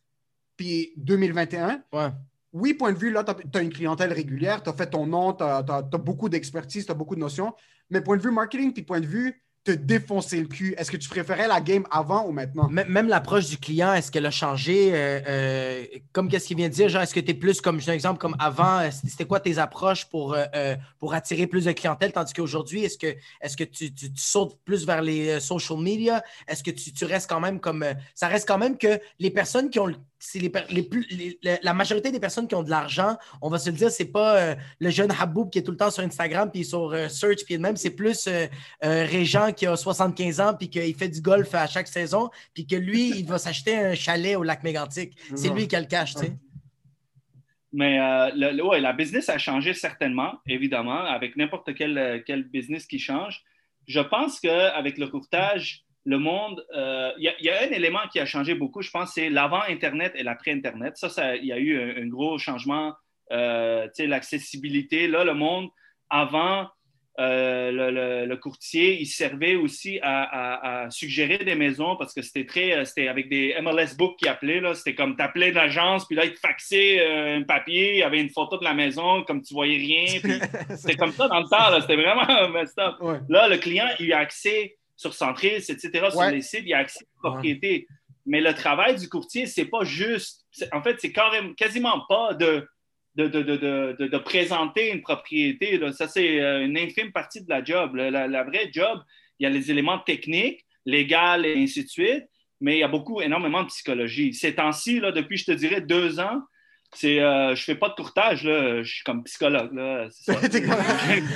puis 2021? Ouais. Oui, point de vue, là, tu as, une clientèle régulière, tu as fait ton nom, tu as, beaucoup d'expertise, tu as beaucoup de notions. Mais point de vue marketing, puis point de vue te défoncer le cul. Est-ce que tu préférais la game avant ou maintenant? Même l'approche du client, est-ce qu'elle a changé? Euh, euh, comme qu'est-ce qu'il vient de dire? Genre, est-ce que tu es plus comme, un exemple, comme avant? C'était quoi tes approches pour, euh, attirer plus de clientèle? Tandis qu'aujourd'hui, est-ce que, est que tu, sautes plus vers les social media? Est-ce que tu, tu, restes quand même comme. ça reste quand même que les personnes qui ont le c'est les, plus, la majorité des personnes qui ont de l'argent, on va se le dire, c'est pas euh, le jeune Haboub qui est tout le temps sur Instagram puis sur euh, Search puis même, c'est plus euh, Régent qui a 75 ans puis qu'il fait du golf à chaque saison puis que lui, il va s'acheter un chalet au lac Mégantic. C'est lui qui a le cash, tu sais. Mais le, la business a changé certainement, évidemment, avec n'importe quel, quel business qui change. Je pense qu'avec le courtage, le monde, euh, il y, a un élément qui a changé beaucoup, je pense, c'est l'avant Internet et l'après-Internet. Ça, il y a eu un, gros changement, euh, tu sais, l'accessibilité. Là, le monde, avant, euh, le, courtier, il servait aussi à, suggérer des maisons parce que c'était très, c'était avec des MLS books qui appelaient, là. C'était comme t'appelais l'agence, puis là, il te faxait un papier, il y avait une photo de la maison, comme tu voyais rien. c'était comme ça dans le temps, C'était vraiment Là, le client, il a accès sur Centris, etc., sur les sites, il y a accès à propriété. Mais le travail du courtier, c'est pas juste. En fait, c'est quasiment pas de, de, de, présenter une propriété. Ça, c'est euh, une infime partie de la job. La, la, vraie job, il y a les éléments techniques, légaux et ainsi de suite, mais il y a beaucoup, énormément de psychologie. Ces temps-ci, depuis, je te dirais, deux ans, c'est euh, je fais pas de courtage là, je suis comme psychologue là.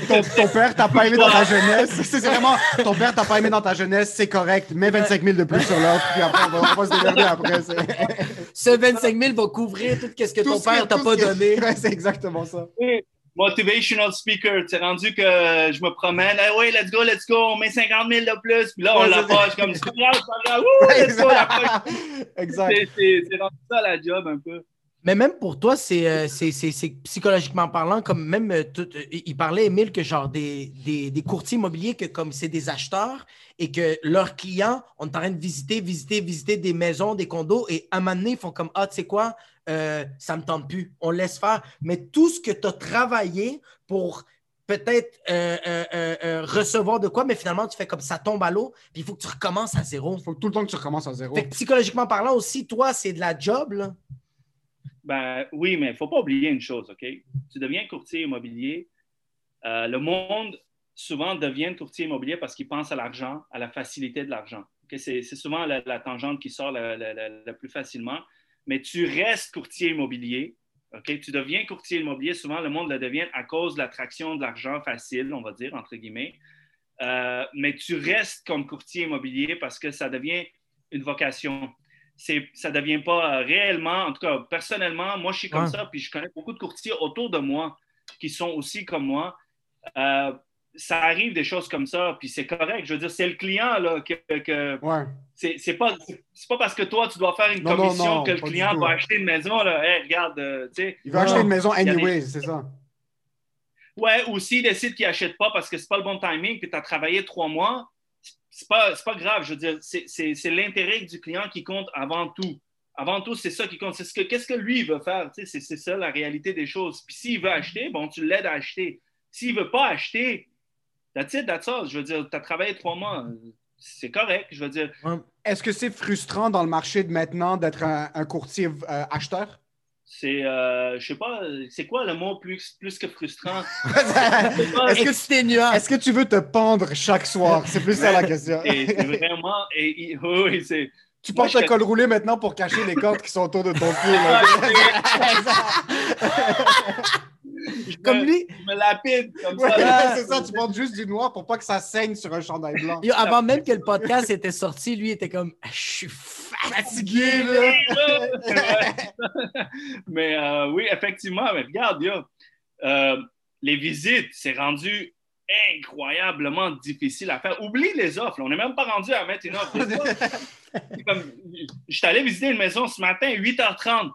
ton, père t'a pas aimé dans ta jeunesse. C'est vraiment ton père t'a pas aimé dans ta jeunesse, c'est correct. Mets 25 000 de plus sur l'autre, puis après on va, se démerder après. Ce 25 000 va couvrir tout ce que ton père t'a pas donné. c'est exactement ça. Motivational speaker, c'est rendu que je me promène, hey, oui, let's go, let's go, on met 50 000 de plus, puis là on l'approche comme c'est grave, c'est grave, let's go, Exact. C'est rendu ça la job un peu. Mais même pour toi, c'est euh, psychologiquement parlant, comme même euh, euh, il parlait, Emile, que genre des, courtiers immobiliers, que comme c'est des acheteurs et que leurs clients, on est en train de visiter, visiter, visiter des maisons, des condos, et à un moment donné, ils font comme Ah, tu sais quoi, ça ne me tente plus, on laisse faire. Mais tout ce que tu as travaillé pour peut-être recevoir de quoi, mais finalement, tu fais comme ça tombe à l'eau, puis il faut que tu recommences à zéro. Il faut tout le temps que tu recommences à zéro. psychologiquement parlant aussi, toi, c'est de la job, là. Ben, oui, mais il ne faut pas oublier une chose, OK? Tu deviens courtier immobilier. Euh, le monde, souvent, devient courtier immobilier parce qu'il pense à l'argent, à la facilité de l'argent. C'est souvent la, tangente qui sort le plus facilement. Mais tu restes courtier immobilier. OK? Tu deviens courtier immobilier. Souvent, le monde le devient à cause de l'attraction de l'argent facile, on va dire, entre guillemets. Euh, mais tu restes comme courtier immobilier parce que ça devient une vocation ça ne devient pas euh, réellement, en tout cas, personnellement, moi, je suis comme ça, puis je connais beaucoup de courtiers autour de moi qui sont aussi comme moi. Euh, ça arrive des choses comme ça, puis c'est correct. Je veux dire, c'est le client là, que. que C'est pas, pas parce que toi, tu dois faire une commission que le client va acheter une maison. Là. regarde, euh, Il va acheter une maison anyway, c'est ça. Ouais, ou s'il décide qu'il n'achète pas parce que c'est pas le bon timing, puis tu as travaillé trois mois, c'est pas, pas grave. Je veux dire, c'est l'intérêt du client qui compte avant tout. Avant tout, c'est ça qui compte. C'est ce que, qu'est-ce que lui veut faire. C'est ça la réalité des choses. Puis s'il veut acheter, bon, tu l'aides à acheter. S'il veut pas acheter. Je veux dire, tu as travaillé trois mois. C'est correct. Je veux dire. Est-ce que c'est frustrant dans le marché de maintenant d'être un, courtier euh, acheteur? C'est, euh, je sais pas, c'est quoi le mot plus, plus que frustrant? Est-ce que, Est-ce que tu veux te pendre chaque soir? C'est plus ça la question. c'est vraiment, et, oui, c'est... Tu portes un col roulé maintenant pour cacher les cordes qui sont autour de ton pied. je comme me, lui. Je me lapide comme ça. c'est ça, tu portes juste du noir pour pas que ça saigne sur un chandail blanc. avant même que le podcast était sorti, lui était comme Je suis fatigué, là. mais euh, oui, effectivement, mais regarde, euh, les visites, c'est rendu incroyablement difficile à faire. Oublie les offres. On n'est même pas rendu à mettre une offre. je suis allé visiter une maison ce matin, 8h30.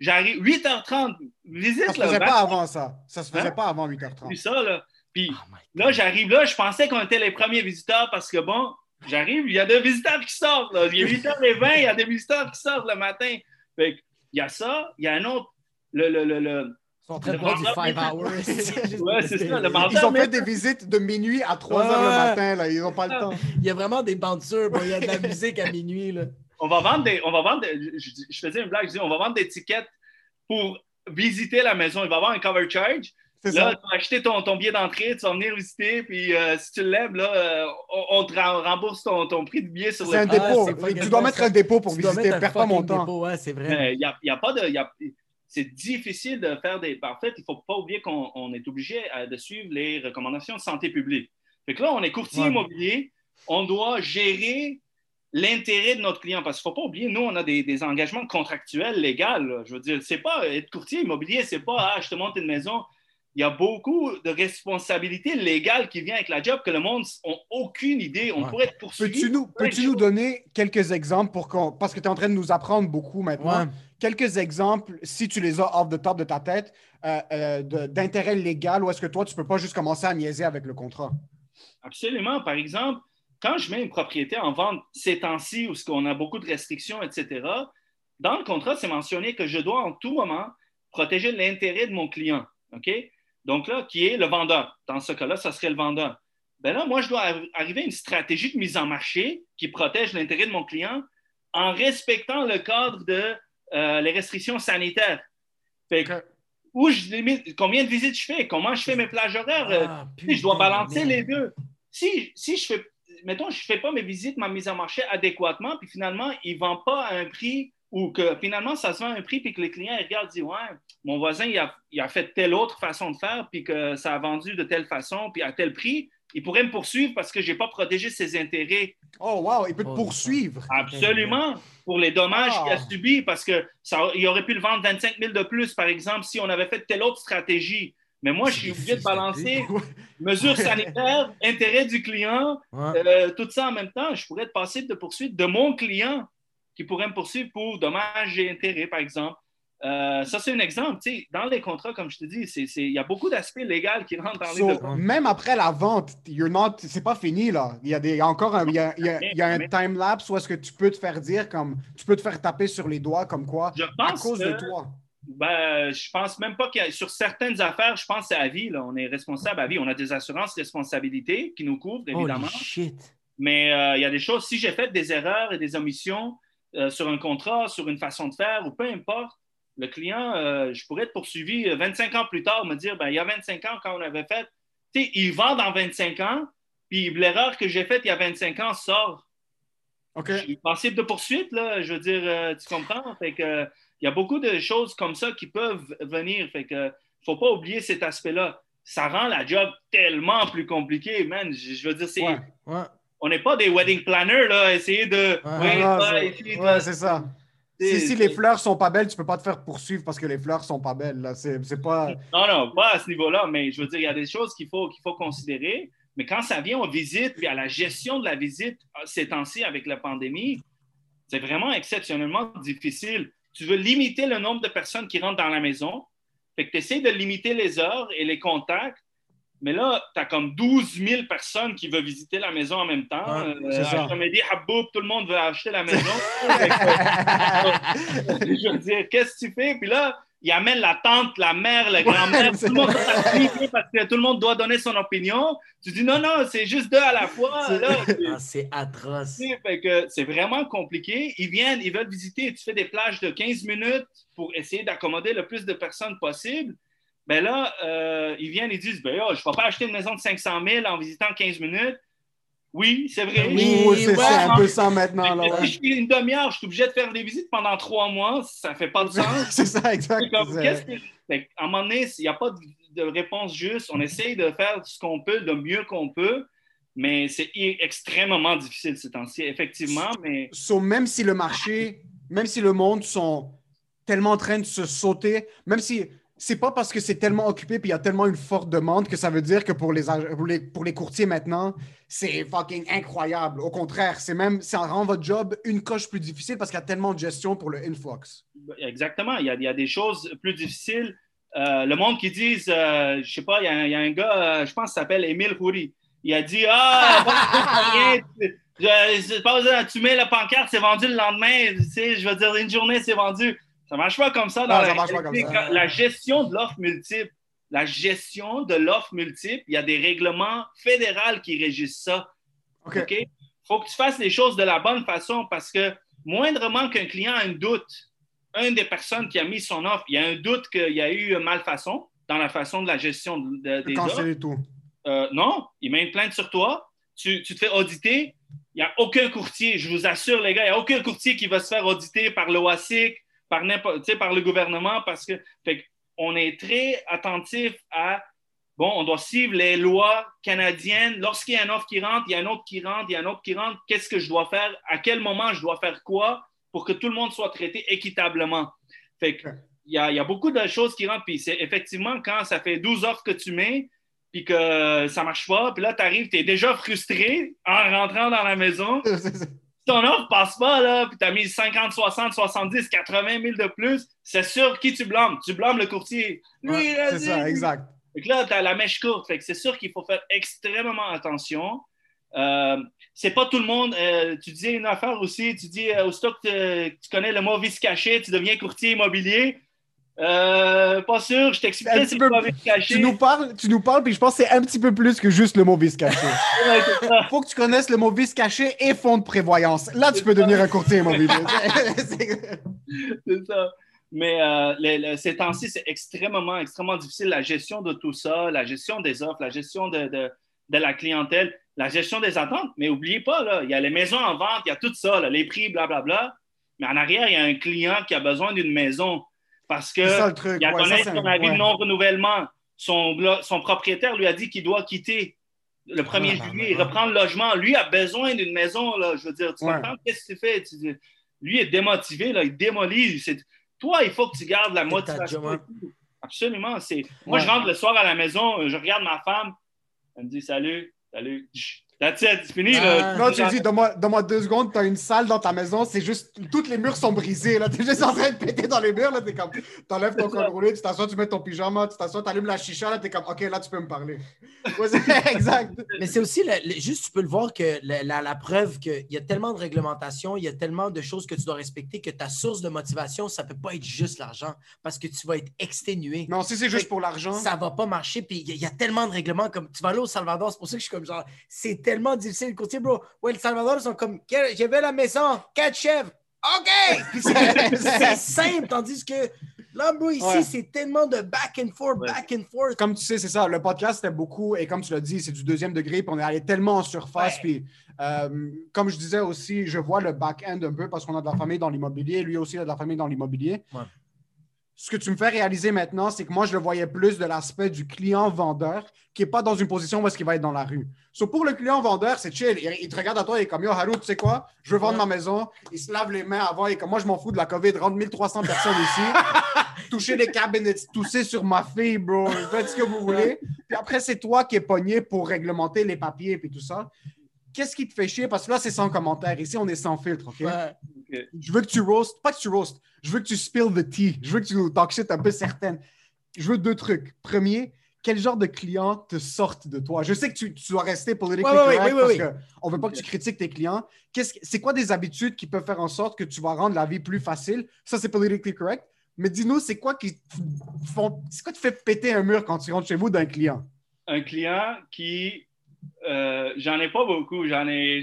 J'arrive 8h30, visite. Ça se là, faisait pas avant ça. Ça se faisait Hein? pas avant Puis 8h30. ça, là. Puis Oh là, j'arrive là, je pensais qu'on était les premiers visiteurs parce que bon, j'arrive, il y a des visiteurs qui sortent. Là. Il y a 8h20, il y a des visiteurs qui sortent le matin. Fait que, il y a ça, il y a un autre. Le, le, le, le- Ils sont en train de Le du vendeur- 5 hours. Ouais, c'est ça, le Ils ont fait des visites de minuit à 3h le Ouais. matin. Là. Ils ont pas le temps. Il y a vraiment des bouncers, il y a de la musique à minuit. Là. on va vendre des. On va vendre des- je, je faisais une blague, je dis on va vendre des tickets pour visiter la maison. Il va y avoir un cover charge. C'est Là, ça. tu vas acheter ton, ton billet d'entrée, tu vas venir visiter, puis euh, si tu l'aimes, là, euh, on, on te rem- rembourse ton, ton prix de billet sur C'est un le Ah, dépôt. c'est fucking tu dois mettre un dépôt pour Tu visiter. un Perds pas mon temps. dépôt, ouais, c'est vrai. Il y a, il y a pas de. il y a- c'est difficile de faire des. En fait, il ne faut pas oublier qu'on on est obligé euh, de suivre les recommandations de santé publique. Fait que là, on est courtier Ouais. immobilier, on doit gérer l'intérêt de notre client. Parce qu'il ne faut pas oublier, nous, on a des, des engagements contractuels légaux. Je veux dire, c'est pas être courtier immobilier, c'est pas ah, je te monte une maison. Il y a beaucoup de responsabilités légales qui viennent avec la job que le monde n'a aucune idée. On Ouais. pourrait être poursuivi. Peux-tu nous, donner quelques exemples pour qu'on. Parce que tu es en train de nous apprendre beaucoup maintenant. Ouais. Quelques exemples, si tu les as off the top de ta tête, euh, euh, d'intérêt légal ou est-ce que toi, tu peux pas juste commencer à niaiser avec le contrat? Absolument. Par exemple, quand je mets une propriété en vente ces temps-ci où on a beaucoup de restrictions, etc., dans le contrat, c'est mentionné que je dois en tout moment protéger l'intérêt de mon client. OK? Donc là, qui est le vendeur. Dans ce cas-là, ça serait le vendeur. Ben là, moi, je dois arri- arriver à une stratégie de mise en marché qui protège l'intérêt de mon client en respectant le cadre de euh, les restrictions sanitaires. Fait que, où je limite, combien de visites je fais, comment je fais mes plages horaires, Ah, je dois balancer les deux. Si, si je fais, mettons, je fais pas mes visites, ma mise en marché adéquatement, puis finalement, ils ne vendent pas à un prix ou que finalement, ça se vend à un prix, puis que les clients ils regardent, disent, ouais, mon voisin, il a, il a fait telle autre façon de faire, puis que ça a vendu de telle façon, puis à tel prix, il pourrait me poursuivre parce que je n'ai pas protégé ses intérêts. Oh, wow, il peut te Oh, poursuivre. Absolument, pour les dommages Ah. qu'il a subis, parce que ça, il aurait pu le vendre 25 000 de plus, par exemple, si on avait fait telle autre stratégie. Mais moi, je suis obligé de balancer mesures sanitaires, intérêt du client, Ouais. euh, tout ça en même temps. Je pourrais être passible de poursuite de mon client qui pourrait me poursuivre pour dommages et intérêts, par exemple. Euh, ça, c'est un exemple. Tu sais, dans les contrats, comme je te dis, c'est- c'est- il y a beaucoup d'aspects légaux qui rentrent dans les So, documents. même après la vente, not, c'est pas fini là. Il y a, des, encore un, il y a, il y a- il y a un time lapse où est-ce que tu peux te faire dire comme, tu peux te faire taper sur les doigts comme quoi Je à pense cause que- de toi. Ben, je pense même pas qu'il y a sur certaines affaires, je pense que c'est à vie. Là. On est responsable à vie. On a des assurances responsabilités qui nous couvrent, évidemment. Holy shit. Mais euh, il y a des choses, si j'ai fait des erreurs et des omissions euh, sur un contrat, sur une façon de faire, ou peu importe, le client, euh, je pourrais être poursuivi euh, 25 ans plus tard, me dire, ben, il y a 25 ans, quand on avait fait, tu sais, il vend dans 25 ans, puis l'erreur que j'ai faite il y a 25 ans sort. OK? Suis passible de poursuite, là, je veux dire, euh, tu comprends? Fait que, euh, il y a beaucoup de choses comme ça qui peuvent venir. Fait que, faut pas oublier cet aspect-là. Ça rend la job tellement plus compliquée, man. Je, je veux dire, c'est, Ouais. Ouais. On n'est pas des wedding planners, là, essayer de. Ouais. oui, Ah, c'est- de- ça. Si, si les fleurs sont pas belles, tu peux pas te faire poursuivre parce que les fleurs sont pas belles. Là. C'est, c'est pas. Non, non, pas à ce niveau-là, mais je veux dire, il y a des choses qu'il faut, qu'il faut considérer. Mais quand ça vient aux visites, puis à la gestion de la visite euh, ces temps-ci avec la pandémie, c'est vraiment exceptionnellement difficile. Tu veux limiter le nombre de personnes qui rentrent dans la maison. Fait que tu essaies de limiter les heures et les contacts. Mais là, tu as comme 12 000 personnes qui veulent visiter la maison en même temps. Ouais, Euh, c'est ça. Comédie, Haboub, tout le monde veut acheter la maison. Je veux dire, qu'est-ce que tu fais? Puis là, il amène la tante, la mère, la grand-mère, tout le monde s'appliquer parce que tout le monde doit donner son opinion. Tu dis non, non, c'est juste deux à la fois. C'est- Ah, atroce. c'est vraiment compliqué. Ils viennent, ils veulent visiter, tu fais des plages de 15 minutes pour essayer d'accommoder le plus de personnes possible. Ben là, euh, ils viennent, ils disent, ben oh, je ne vais pas acheter une maison de 500 000 en visitant 15 minutes. Oui, c'est vrai. Oui, c'est, ouais. un peu ça maintenant. Là, Mais ouais. si je fais une demi-heure, je suis obligé de faire des visites pendant trois mois, ça fait pas de sens. c'est ça, exact. Comme, que- Fait qu'à un moment donné, il n'y a pas de, réponse juste. On essaye de faire ce qu'on peut, le mieux qu'on peut, mais c'est extrêmement difficile ces temps-ci, effectivement. Mais So, même si le marché, même si le monde sont tellement en train de se sauter, même si c'est pas parce que c'est tellement occupé puis il y a tellement une forte demande que ça veut dire que pour les, pour les, pour les courtiers maintenant, c'est fucking incroyable. Au contraire, c'est même, ça rend votre job une coche plus difficile parce qu'il y a tellement de gestion pour le influx. exactement, il y a, il y a des choses plus difficiles euh, le monde qui dit, euh, je sais pas, il y, a un gars, je pense, qu'il s'appelle Émile Houry. Il a dit Ah, tu mets la pancarte, c'est vendu le lendemain. Tu sais, je veux dire, une journée, c'est vendu. Ça marche pas comme ça. Dans la, marche pas comme ça. la gestion de l'offre multiple, la gestion de l'offre multiple, il y a des règlements fédéraux qui régissent ça. OK? Il faut que tu fasses les choses de la bonne façon parce que moindrement qu'un client a un doute, une des personnes qui a mis son offre, il y a un doute qu'il y a eu malfaçon dans la façon de la gestion de, des offres. tout. Euh, non, il met une plainte sur toi, tu, tu te fais auditer, il n'y a aucun courtier, je vous assure les gars, il n'y a aucun courtier qui va se faire auditer par l'OASIC, par, le gouvernement, parce que fait, on est très attentif à, bon, on doit suivre les lois canadiennes. Lorsqu'il y a un offre qui rentre, il y a un autre qui rentre, il y a un autre qui rentre, qu'est-ce que je dois faire, à quel moment je dois faire quoi pour que tout le monde soit traité équitablement? Fait que, il y, a, il y a beaucoup de choses qui rentrent, puis c'est effectivement quand ça fait 12 offres que tu mets, puis que ça marche pas, puis là, tu arrives, tu es déjà frustré en rentrant dans la maison. ton offre passe pas, là, puis tu as mis 50, 60, 70, 80 000 de plus, c'est sûr qui tu blâmes? Tu blâmes le courtier. Lui, c'est ça, exact. Donc là, tu as la mèche courte. Fait que c'est sûr qu'il faut faire extrêmement attention. Euh, c'est pas tout le monde. Euh, tu disais une affaire aussi, tu dis euh, au stock, tu connais le mot vice caché, tu deviens courtier immobilier. Euh, pas sûr, je t'explique c'est quoi vice caché. Tu nous parles, tu nous parles, puis je pense que c'est un petit peu plus que juste le mot vice caché. Il faut que tu connaisses le mot vice caché et fonds de prévoyance. Là, tu peux devenir un courtier immobilier. c'est ça. Mais euh, ces temps-ci, c'est extrêmement, extrêmement difficile. La gestion de tout ça, la gestion des offres, la gestion de, de, de la clientèle, la gestion des attentes. Mais n'oubliez pas, là, il y a les maisons en vente, il y a tout ça, les prix, blablabla. Bla, bla. Mais en arrière, il y a un client qui a besoin d'une maison parce que il a donné son avis de non-renouvellement. Son, son, propriétaire lui a dit qu'il doit quitter le 1er ah, juillet, il reprend le logement. Lui a besoin d'une maison, là, je veux dire. Tu comprends? Qu'est-ce que tu fais? lui est démotivé, là, il démolit. Toi, il faut que tu gardes la motivation. Absolument. Moi, je rentre le soir à la maison, je regarde ma femme, elle me dit salut, salut. That's it, c'est fini. Là? Ah. Non, tu dis, donne-moi deux secondes, t'as une salle dans ta maison, c'est juste, toutes les murs sont brisés, là. T'es juste en train de péter dans les murs, là. T'es comme, t'enlèves ton col roulé, tu t'assois, tu mets ton pyjama, tu t'assois, t'allumes la chicha, là. T'es comme, OK, là, tu peux me parler. exact. Mais c'est aussi, juste, tu peux le voir que la, preuve qu'il y a tellement de réglementations, il y a tellement de choses que tu dois respecter que ta source de motivation, ça peut pas être juste l'argent parce que tu vas être exténué. Non, si c'est juste pour l'argent. Ça va pas marcher, puis il y, a tellement de règlements, comme tu vas aller au Salvador, c'est pour ça que je suis comme genre, c'est tellement difficile. Le courtier, bro, ouais, le Salvador, ils sont comme, j'avais la maison, quatre chèvres. OK! c'est simple, tandis que là, bro, ici, c'est tellement de back and forth, back and forth. Comme tu sais, c'est ça. Le podcast, c'était beaucoup, et comme tu l'as dit, c'est du deuxième degré, puis on est allé tellement en surface. Puis, euh, comme je disais aussi, je vois le back-end un peu parce qu'on a de la famille dans l'immobilier. Lui aussi, il a de la famille dans l'immobilier ce que tu me fais réaliser maintenant, c'est que moi, je le voyais plus de l'aspect du client-vendeur qui n'est pas dans une position où est-ce qu'il va être dans la rue. So, pour le client-vendeur, c'est chill. Il, te regarde à toi et il est comme Yo, Haru, tu sais quoi? Je veux vendre ma maison. Il se lave les mains avant et comme moi, je m'en fous de la COVID. Rentre 1300 personnes ici. Toucher les cabinets, tousser sur ma fille, bro. Faites ce que vous voulez. Puis après, c'est toi qui es pogné pour réglementer les papiers et tout ça. Qu'est-ce qui te fait chier? Parce que là, c'est sans commentaire. Ici, on est sans filtre, OK? Je veux que tu roast, pas que tu roast, je veux que tu spill the tea. Je veux que tu talk shit un peu certaine. Je veux deux trucs. Premier, quel genre de clients te sortent de toi? Je sais que tu, tu dois rester politiquement correct parce qu'on ne veut pas que tu critiques tes clients. c'est quoi des habitudes qui peuvent faire en sorte que tu vas rendre la vie plus facile? Ça, c'est politically correct. Mais dis-nous, c'est quoi qui font, c'est quoi qui fait péter un mur quand tu rentres chez vous d'un client? Un client qui, euh, j'en ai pas beaucoup. J'en ai,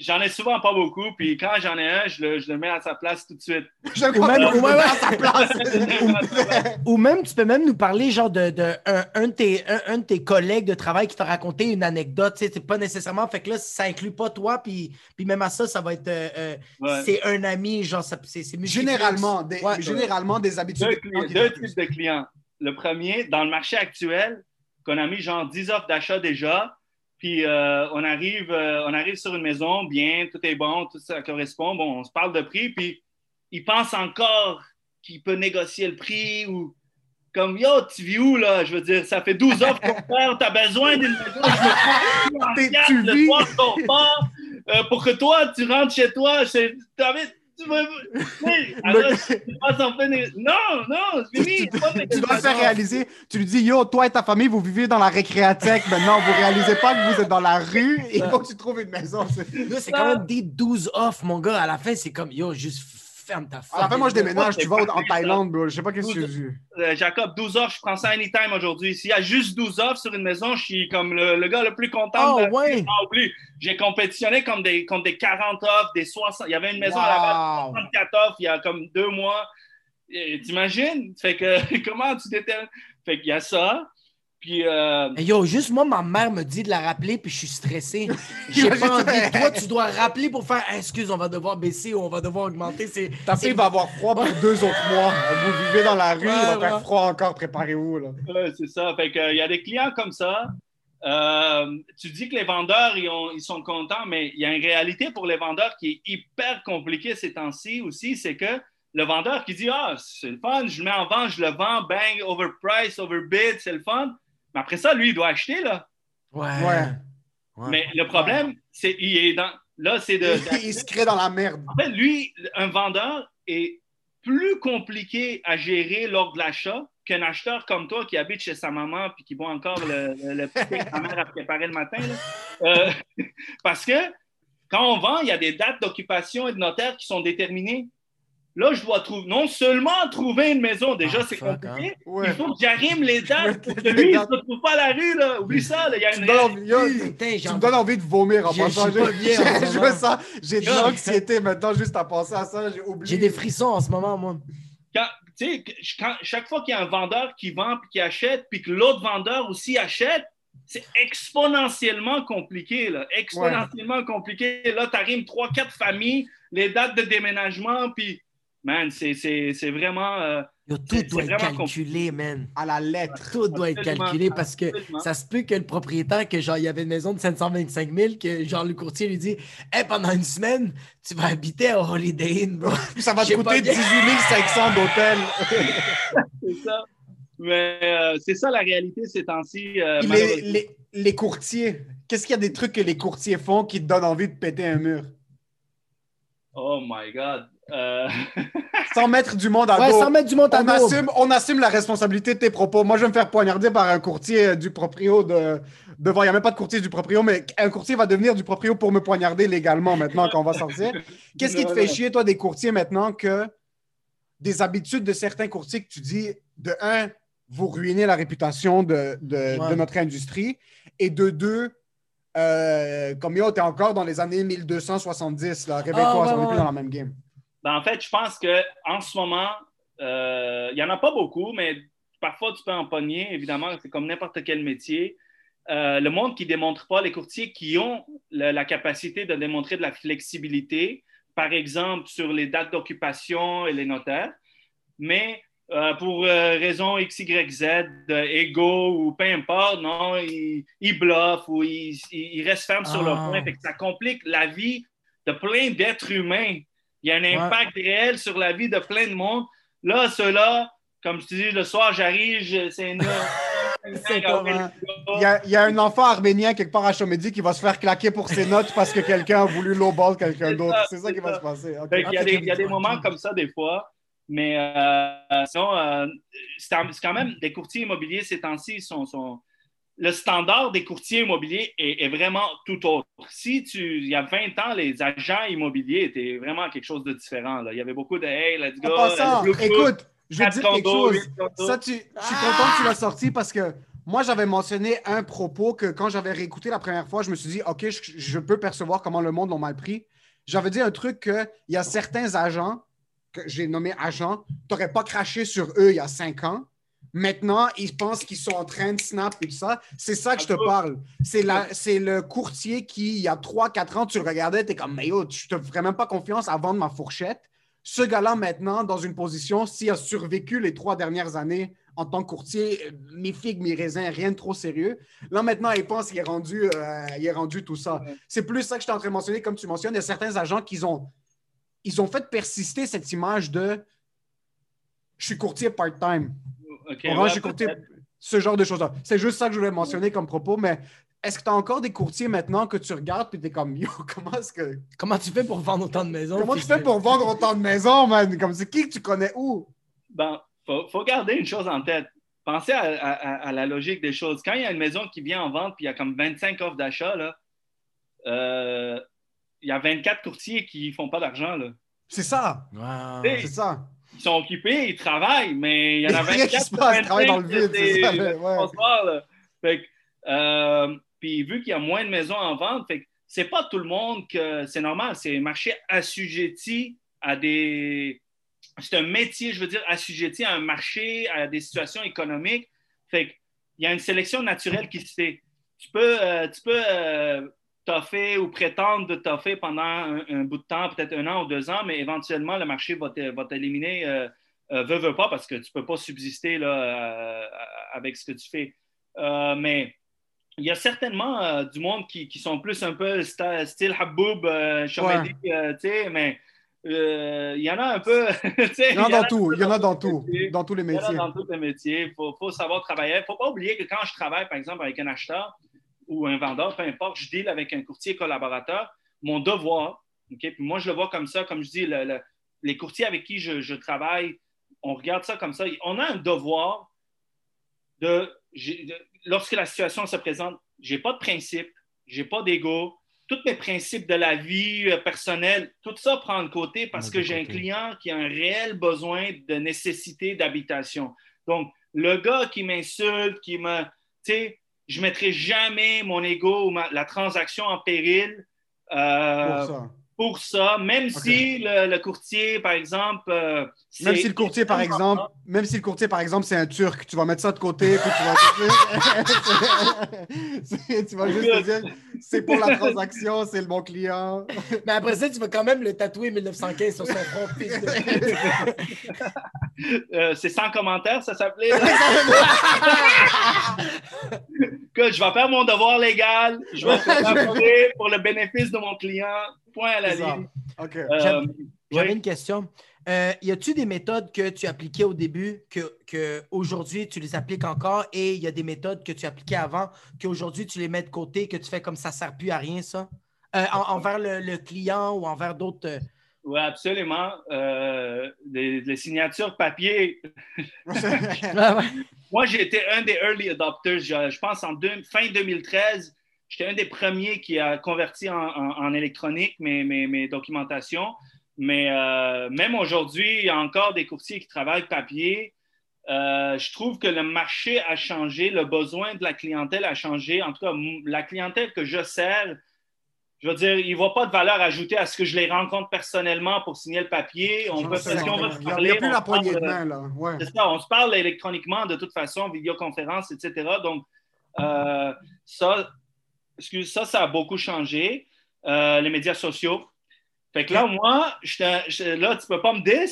j'en ai souvent pas beaucoup, puis quand j'en ai un, je le, je le, mets à sa place tout de suite. ou, même, ou, même, à sa place. ou, même, tu peux même nous parler genre de, de un, un, de tes, un, de tes collègues de travail qui t'a raconté une anecdote, tu sais, c'est pas nécessairement, fait que là, ça inclut pas toi, puis, puis même à ça, ça va être, euh, euh, c'est un ami, genre, c'est Généralement, des, généralement des habitudes deux, de clients. Deux types de clients. Le premier, dans le marché actuel, qu'on a mis genre 10 offres d'achat déjà, puis euh, on, arrive, euh, on arrive sur une maison, bien, tout est bon, tout ça correspond. Bon, on se parle de prix, puis il pense encore qu'il peut négocier le prix ou comme yo, tu vis où là? Je veux dire, ça fait 12 heures qu'on tu as besoin d'une maison, je me tu le soir qu'on part, euh, pour que toi, tu rentres chez toi. C'est tu vas. Alors, tu vas s'en finir. Non, non, c'est fini. tu, dois le faire réaliser. Tu lui dis, yo, toi et ta famille, vous vivez dans la récréathèque. Maintenant, vous réalisez pas que vous êtes dans la rue. Il faut que tu trouves une maison. C'est quand même des 12 off, mon gars. À la fin, c'est comme, yo, juste ferme ta la fucking fin, moi, je déménage. Tu vas en Thaïlande, bro. Je sais pas qu'est-ce que tu Euh, Jacob, 12 offres, je prends ça anytime aujourd'hui. S'il y a juste 12 offres sur une maison, je suis comme le, le gars le plus content. Oh, de la- ouais. Ah. J'ai compétitionné comme des, contre des 40 offres, des 60. Il y avait une maison à la base, Wow. 34 offres il y a comme deux mois. T'imagines? Fait que comment tu détermines? Fait qu'il y a ça. Puis euh, Yo, juste moi, ma mère me dit de la rappeler, puis je suis stressé. J'ai pas envie. Toi, tu dois rappeler pour faire excuse, on va devoir baisser ou on va devoir augmenter. C'est Ta c'est- fille va avoir froid pour deux autres mois. Vous vivez dans la rue, il va Ouais, faire froid encore. Préparez-vous. là. Ouais, c'est ça. Fait que, il y a des clients comme ça. Euh, tu dis que les vendeurs, ils, ont- ils sont contents, mais il y a une réalité pour les vendeurs qui est hyper compliquée ces temps-ci aussi, c'est que le vendeur qui dit Ah, c'est le fun, je le mets en vente, je le vends, bang, overprice, overbid, c'est le fun. Mais après ça, lui, il doit acheter, là. Ouais. Ouais. Ouais. Mais le problème, c'est il est dans. Là, c'est de. Il se crée dans la merde. En fait, lui, un vendeur est plus compliqué à gérer lors de l'achat qu'un acheteur comme toi qui habite chez sa maman puis qui boit encore le, le, le petit que sa mère a préparé le matin. là. Euh, parce que quand on vend, il y a des dates d'occupation et de notaire qui sont déterminées. Là, je dois trouver, non seulement trouver une maison, déjà Ah, c'est compliqué, Ouais. il faut que j'arrime les dates pour que lui, il ne se retrouve pas à la rue. Là. Oublie ça, là, il y a Tu une tu me donnes envie de vomir en pas J'ai- de l'anxiété maintenant juste à penser à ça. J'ai oublié. J'ai des frissons en ce moment, moi. quand- chaque fois qu'il y a un vendeur qui vend puis qui achète, puis que l'autre vendeur aussi achète, c'est exponentiellement compliqué, là. Exponentiellement compliqué. Là, tu arrives trois, quatre familles, les dates de déménagement, puis, man, c'est, c'est, c'est vraiment. euh, Yo, tout doit être calculé, man. À la lettre. Tout doit être calculé parce que absolument. ça se peut que le propriétaire, que genre, il y avait une maison de 725 000, que genre, le courtier lui dit Hey, pendant une semaine, tu vas habiter à Holiday Inn, bro. Ça va te coûter bien- 18 500 d'hôtel. c'est ça. Mais euh, c'est ça la réalité ces temps-ci. euh, les, les, les courtiers. Qu'est-ce qu'il y a des trucs que les courtiers font qui te donnent envie de péter un mur? Oh my God. Euh, Sans mettre du monde à Ouais, dos. sans mettre du on, assume, on assume la responsabilité de tes propos. Moi, je vais me faire poignarder par un courtier du proprio de, devant. Il n'y a même pas de courtier du proprio, mais un courtier va devenir du proprio pour me poignarder légalement maintenant qu'on va sortir. Qu'est-ce qui te fait chier, toi, des courtiers maintenant que des habitudes de certains courtiers que tu dis, de un, vous ruinez la réputation de, de, Ouais. de notre industrie, et de deux, euh, comme yo, t'es encore dans les années 1270, là. Réveille-toi, Ah, ouais, on n'est plus dans la même game. Ben, en fait, je pense qu'en ce moment, euh, il n'y en a pas beaucoup, mais parfois tu peux en pogner, évidemment, c'est comme n'importe quel métier. Euh, le monde qui ne démontre pas, les courtiers qui ont la, la capacité de démontrer de la flexibilité, par exemple sur les dates d'occupation et les notaires, mais euh, pour raison X, Y, Z, ego ou peu importe, non, ils, ils bluffent ou ils, restent fermes sur leur Ah. point. Fait que ça complique la vie de plein d'êtres humains. Il y a un Ouais. impact réel sur la vie de plein de monde. Là, ceux-là, comme je te dis, le soir, j'arrive, c'est une. Il y, a, il y a un enfant arménien quelque part à Chomédy qui va se faire claquer pour ses notes parce que quelqu'un a voulu lowball quelqu'un d'autre. C'est ça qui va se passer. Qu'il y a des, il y a des moments comme ça des fois, mais euh, sinon, euh, c'est c'est quand même des courtiers immobiliers ces temps-ci sont, sont- le standard des courtiers immobiliers est, est vraiment tout autre. Si tu, il y a 20 ans, les agents immobiliers étaient vraiment quelque chose de différent. là. Il y avait beaucoup de hey, let's go. Passant, let's écoute, je te dire quelque chose. Ça, tu, je suis content que tu l'as sorti parce que moi, j'avais mentionné un propos que quand j'avais réécouté la première fois, je me suis dit, OK, je, je peux percevoir comment le monde l'a mal pris. J'avais dit un truc qu'il y a certains agents, que j'ai nommé agents, tu n'aurais pas craché sur eux il y a cinq ans. Maintenant, ils pensent qu'ils sont en train de snap et tout ça. C'est ça que je te parle. C'est la- c'est le courtier qui, il y a 3-4 ans, tu le regardais, tu es comme, mais yo, je te ferais même pas confiance à vendre ma fourchette. Ce gars-là, maintenant, dans une position, s'il a survécu les trois dernières années en tant que courtier, euh, mes figues, mes raisins, rien de trop sérieux. Là, maintenant, il pense qu'il est rendu, euh, il est rendu tout ça. C'est plus ça que je suis en train de mentionner, comme tu mentionnes. Il y a certains agents qui ont, ils ont fait persister cette image de je suis courtier part-time. Ok, Orange, ouais, j'ai courtier ce genre de choses-là. C'est juste ça que je voulais mentionner comme propos, mais est-ce que tu as encore des courtiers maintenant que tu regardes et tu es comme Yo, comment est-ce que. Comment tu fais pour vendre autant de maisons? Comment tu fais pour vendre autant de maisons, man? Comme c'est qui que tu connais où? Ben, faut, faut garder une chose en tête. Pensez à, à- à la logique des choses. Quand il y a une maison qui vient en vente puis il y a comme 25 offres d'achat, là, euh, il y a 24 courtiers qui font pas d'argent. là. C'est ça. Wow. C'est ça. Ils sont occupés, ils travaillent, mais il y en a Il y a rien 24 qui se passe, ils travaillent dans le 25, vide, c'est ça, ouais. là. Fait que, euh, puis vu qu'il y a moins de maisons en vente, fait que c'est pas tout le monde que c'est normal. C'est un marché assujetti à des. C'est un métier, je veux dire, assujetti à un marché, à des situations économiques. Fait qu'il y a une sélection naturelle qui se fait. Tu peux, euh, tu peux euh, toffer ou prétendre de toffer pendant un, un bout de temps, peut-être un an ou deux ans, mais éventuellement, le marché va t'éliminer, euh, euh, veut, veut pas, parce que tu peux pas subsister là, euh, avec ce que tu fais. Euh, mais il y a certainement euh, du monde qui, qui sont plus un peu sta- style Haboub, euh, euh, sais, mais euh, il y en a un peu. Il y en a dans tout. Il y en a dans tout. métiers. Dans tous les Il y en a métiers. dans tous les métiers. Il faut, faut savoir travailler. Il ne faut pas oublier que quand je travaille, par exemple, avec un acheteur ou un vendeur, peu importe, je deal avec un courtier collaborateur, mon devoir, OK, puis moi, je le vois comme ça, comme je dis, le- le- les courtiers avec qui je, je travaille, on regarde ça comme ça. On a un devoir de, lorsque la situation se présente, je n'ai pas de principe, je n'ai pas d'ego. Tous mes principes de la vie euh, personnelle, tout ça prend de côté parce que j'ai un client qui a un réel besoin de nécessité d'habitation. Donc, le gars qui m'insulte, qui me. Tu sais, je ne mettrai jamais mon ego ou la transaction en péril. euh. Pour ça, même si le, le courtier, par exemple. euh, Même si le courtier, par exemple, même si le courtier, par exemple, c'est un Turc, tu vas mettre ça de côté, puis tu vas, tu vas juste te dire, c'est pour la transaction, c'est le bon client. Mais après ça, tu vas quand même le tatouer 1915 sur son front, Euh, c'est sans commentaire, ça s'appelait. je vais faire mon devoir légal, je vais collaborer pour le bénéfice de mon client. Point à la ligne. Euh, J'avais oui. une question. Euh, y a-tu des méthodes que tu appliquais au début que, que aujourd'hui tu les appliques encore et il y a des méthodes que tu appliquais avant qu'aujourd'hui tu les mets de côté que tu fais comme ça ne sert plus à rien ça? Euh, en- envers le, le client ou envers d'autres Oui, absolument. Les, les signatures papier. Moi, j'ai été un des early adopters. Je, je pense en deux- fin 2013, j'étais un des premiers qui a converti en, en- en électronique mes, mes- mes documentations. Mais euh, même aujourd'hui, il y a encore des courtiers qui travaillent papier. Euh, je trouve que le marché a changé, le besoin de la clientèle a changé. En tout cas, la clientèle que je sers, je veux dire, il ne voit pas de valeur ajoutée à ce que je les rencontre personnellement pour signer le papier. On peut, se Il n'y a, parler, plus la poignée de main, là. Ouais. c'est ça, on se parle électroniquement de toute façon, vidéoconférence, etc. Donc, euh, ça, excuse, ça, ça a beaucoup changé. Euh, les médias sociaux. Fait que là, moi, là, tu peux pas me dire.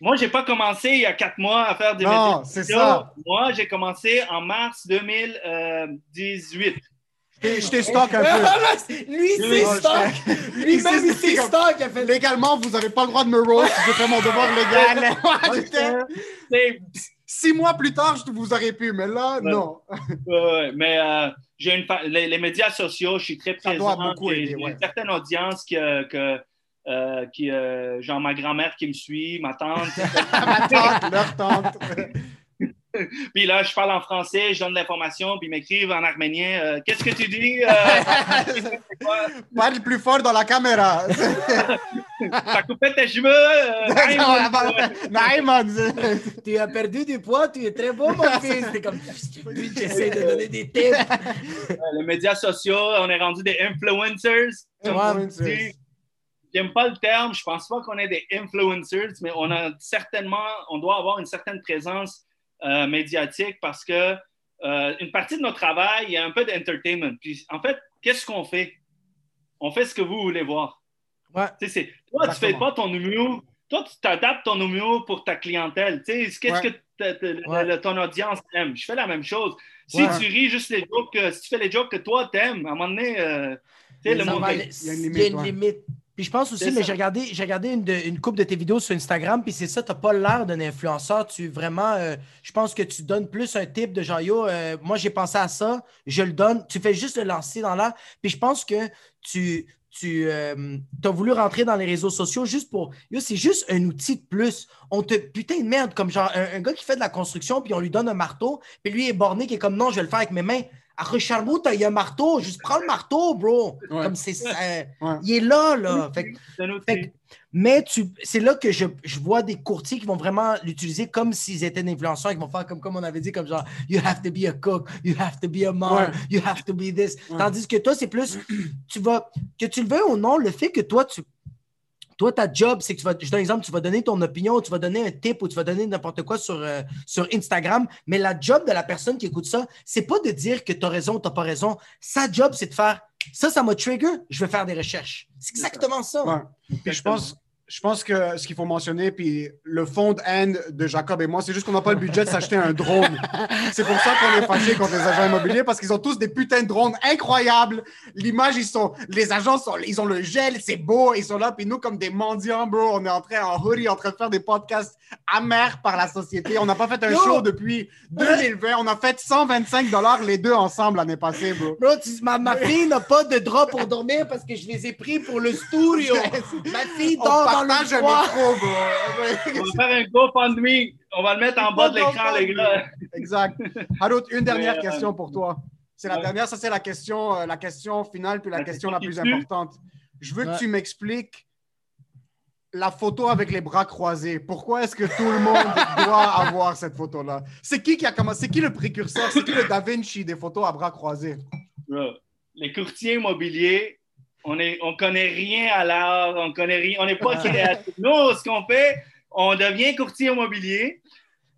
Moi, j'ai pas commencé il y a quatre mois à faire des Non, médias c'est sociaux. ça. Moi, j'ai commencé en mars 2018. Et Je t'ai stock un peu. Lui, c'est stock. Lui-même, Il il s'est c'est stock. Il a fait Légalement, vous n'avez pas le droit de me roast. J'ai fait mon devoir légal. Six mois plus tard, je vous aurais pu, mais là, Ouais. non. Ouais, ouais, mais euh, j'ai les, les médias sociaux, je suis très présent. J'ai- ouais. une certaine audience que, que, euh, qui, euh, genre ma grand-mère qui me suit, ma tante. Ma tante, leur tante. puis là, je parle en français, je donne de l'information, puis ils m'écrivent en arménien. euh, Qu'est-ce que tu dis? Parle plus fort dans la caméra. T'as coupé tes cheveux? euh, Naïman. Tu as perdu du poids, tu es très beau, mon fils. C'est comme, j'essaie de donner des tips? les médias sociaux, on est rendu des influencers. J'aime pas le terme, je pense pas qu'on est des influencers, mais on a certainement, on doit avoir une certaine présence euh, médiatique parce que euh, une partie de notre travail, il y a un peu d'entertainment. Puis en fait, qu'est-ce qu'on fait? On fait ce que vous voulez voir. Ouais. Tu sais, c'est- toi, tu fais pas ton numéro, toi, tu t'adaptes ton numéro pour ta clientèle. Tu sais, qu'est-ce Ouais. que Ouais. le- ton audience aime? Je fais la même chose. Si Ouais. tu ris juste les jokes, que- si tu fais les jokes que toi t'aimes, à un moment donné, euh, tu sais, le monde Il y a une Il y a limite, une limite. Puis je pense aussi, mais j'ai regardé, j'ai regardé une, de- une couple de tes vidéos sur Instagram, puis c'est ça, t'as pas l'air d'un influenceur. Tu vraiment, euh, je pense que tu donnes plus un type de genre, yo, euh, moi j'ai pensé à ça, je le donne. Tu fais juste le lancer dans l'air. Puis je pense que tu, tu as voulu rentrer dans les réseaux sociaux juste pour. C'est juste un outil de plus. On te. Putain de merde, comme genre un, un gars qui fait de la construction, puis on lui donne un marteau, puis lui est borné, qui est comme non, je vais le faire avec mes mains. À Richardbout, il y a un marteau, juste prends le marteau, bro. Ouais. Comme c'est. Ouais. Il est là, là. Fait que- C'est un outil. fait mais tu, c'est là que je, je vois des courtiers qui vont vraiment l'utiliser comme s'ils étaient des influenceurs, qui vont faire comme, comme on avait dit, comme genre, you have to be a cook, you have to be a mom, Ouais. you have to be this. Ouais. Tandis que toi, c'est plus, tu vas, que tu le veux ou non, le fait que toi, tu, toi, ta job, c'est que tu vas, je donne un exemple, tu vas donner ton opinion, tu vas donner un tip ou tu vas donner n'importe quoi sur, euh, sur Instagram, mais la job de la personne qui écoute ça, c'est pas de dire que tu as raison ou tu pas raison. Sa job, c'est de faire, ça, ça m'a trigger, je vais faire des recherches. C'est exactement ça. Ouais. Puis je pense, je pense que ce qu'il faut mentionner, puis le fond end de Jacob et moi, c'est juste qu'on n'a pas le budget de s'acheter un drone. C'est pour ça qu'on est fâché contre les agents immobiliers parce qu'ils ont tous des putains de drones incroyables. L'image, ils sont, les agents sont, ils ont le gel, c'est beau, ils sont là, puis nous comme des mendiants, bro, on est en train en hoodie, en train de faire des podcasts amers par la société. On n'a pas fait un show depuis 2020. On a fait 125 dollars les deux ensemble l'année passée, bro. Bro, tu- ma, ma fille n'a pas de drap pour dormir parce que je les ai pris pour le studio. ma fille dort partage un micro, bro. On va faire un GoFundMe. On va le mettre en bas de l'écran, les gars. Exact. Harout, une dernière Mais, euh, question pour toi. C'est la dernière, ça c'est la question, euh, la question finale, puis la, La question question la plus importante. Je veux Ouais. que tu m'expliques la photo avec les bras croisés. Pourquoi est-ce que tout le monde doit avoir cette photo-là? C'est qui qui a commencé? C'est qui le précurseur? C'est qui le Da Vinci des photos à bras croisés? Bro, Les courtiers immobiliers, on est, on connaît rien à l'art, on connaît rien, on n'est pas créatifs. Nous, ce qu'on fait, on devient courtier immobilier,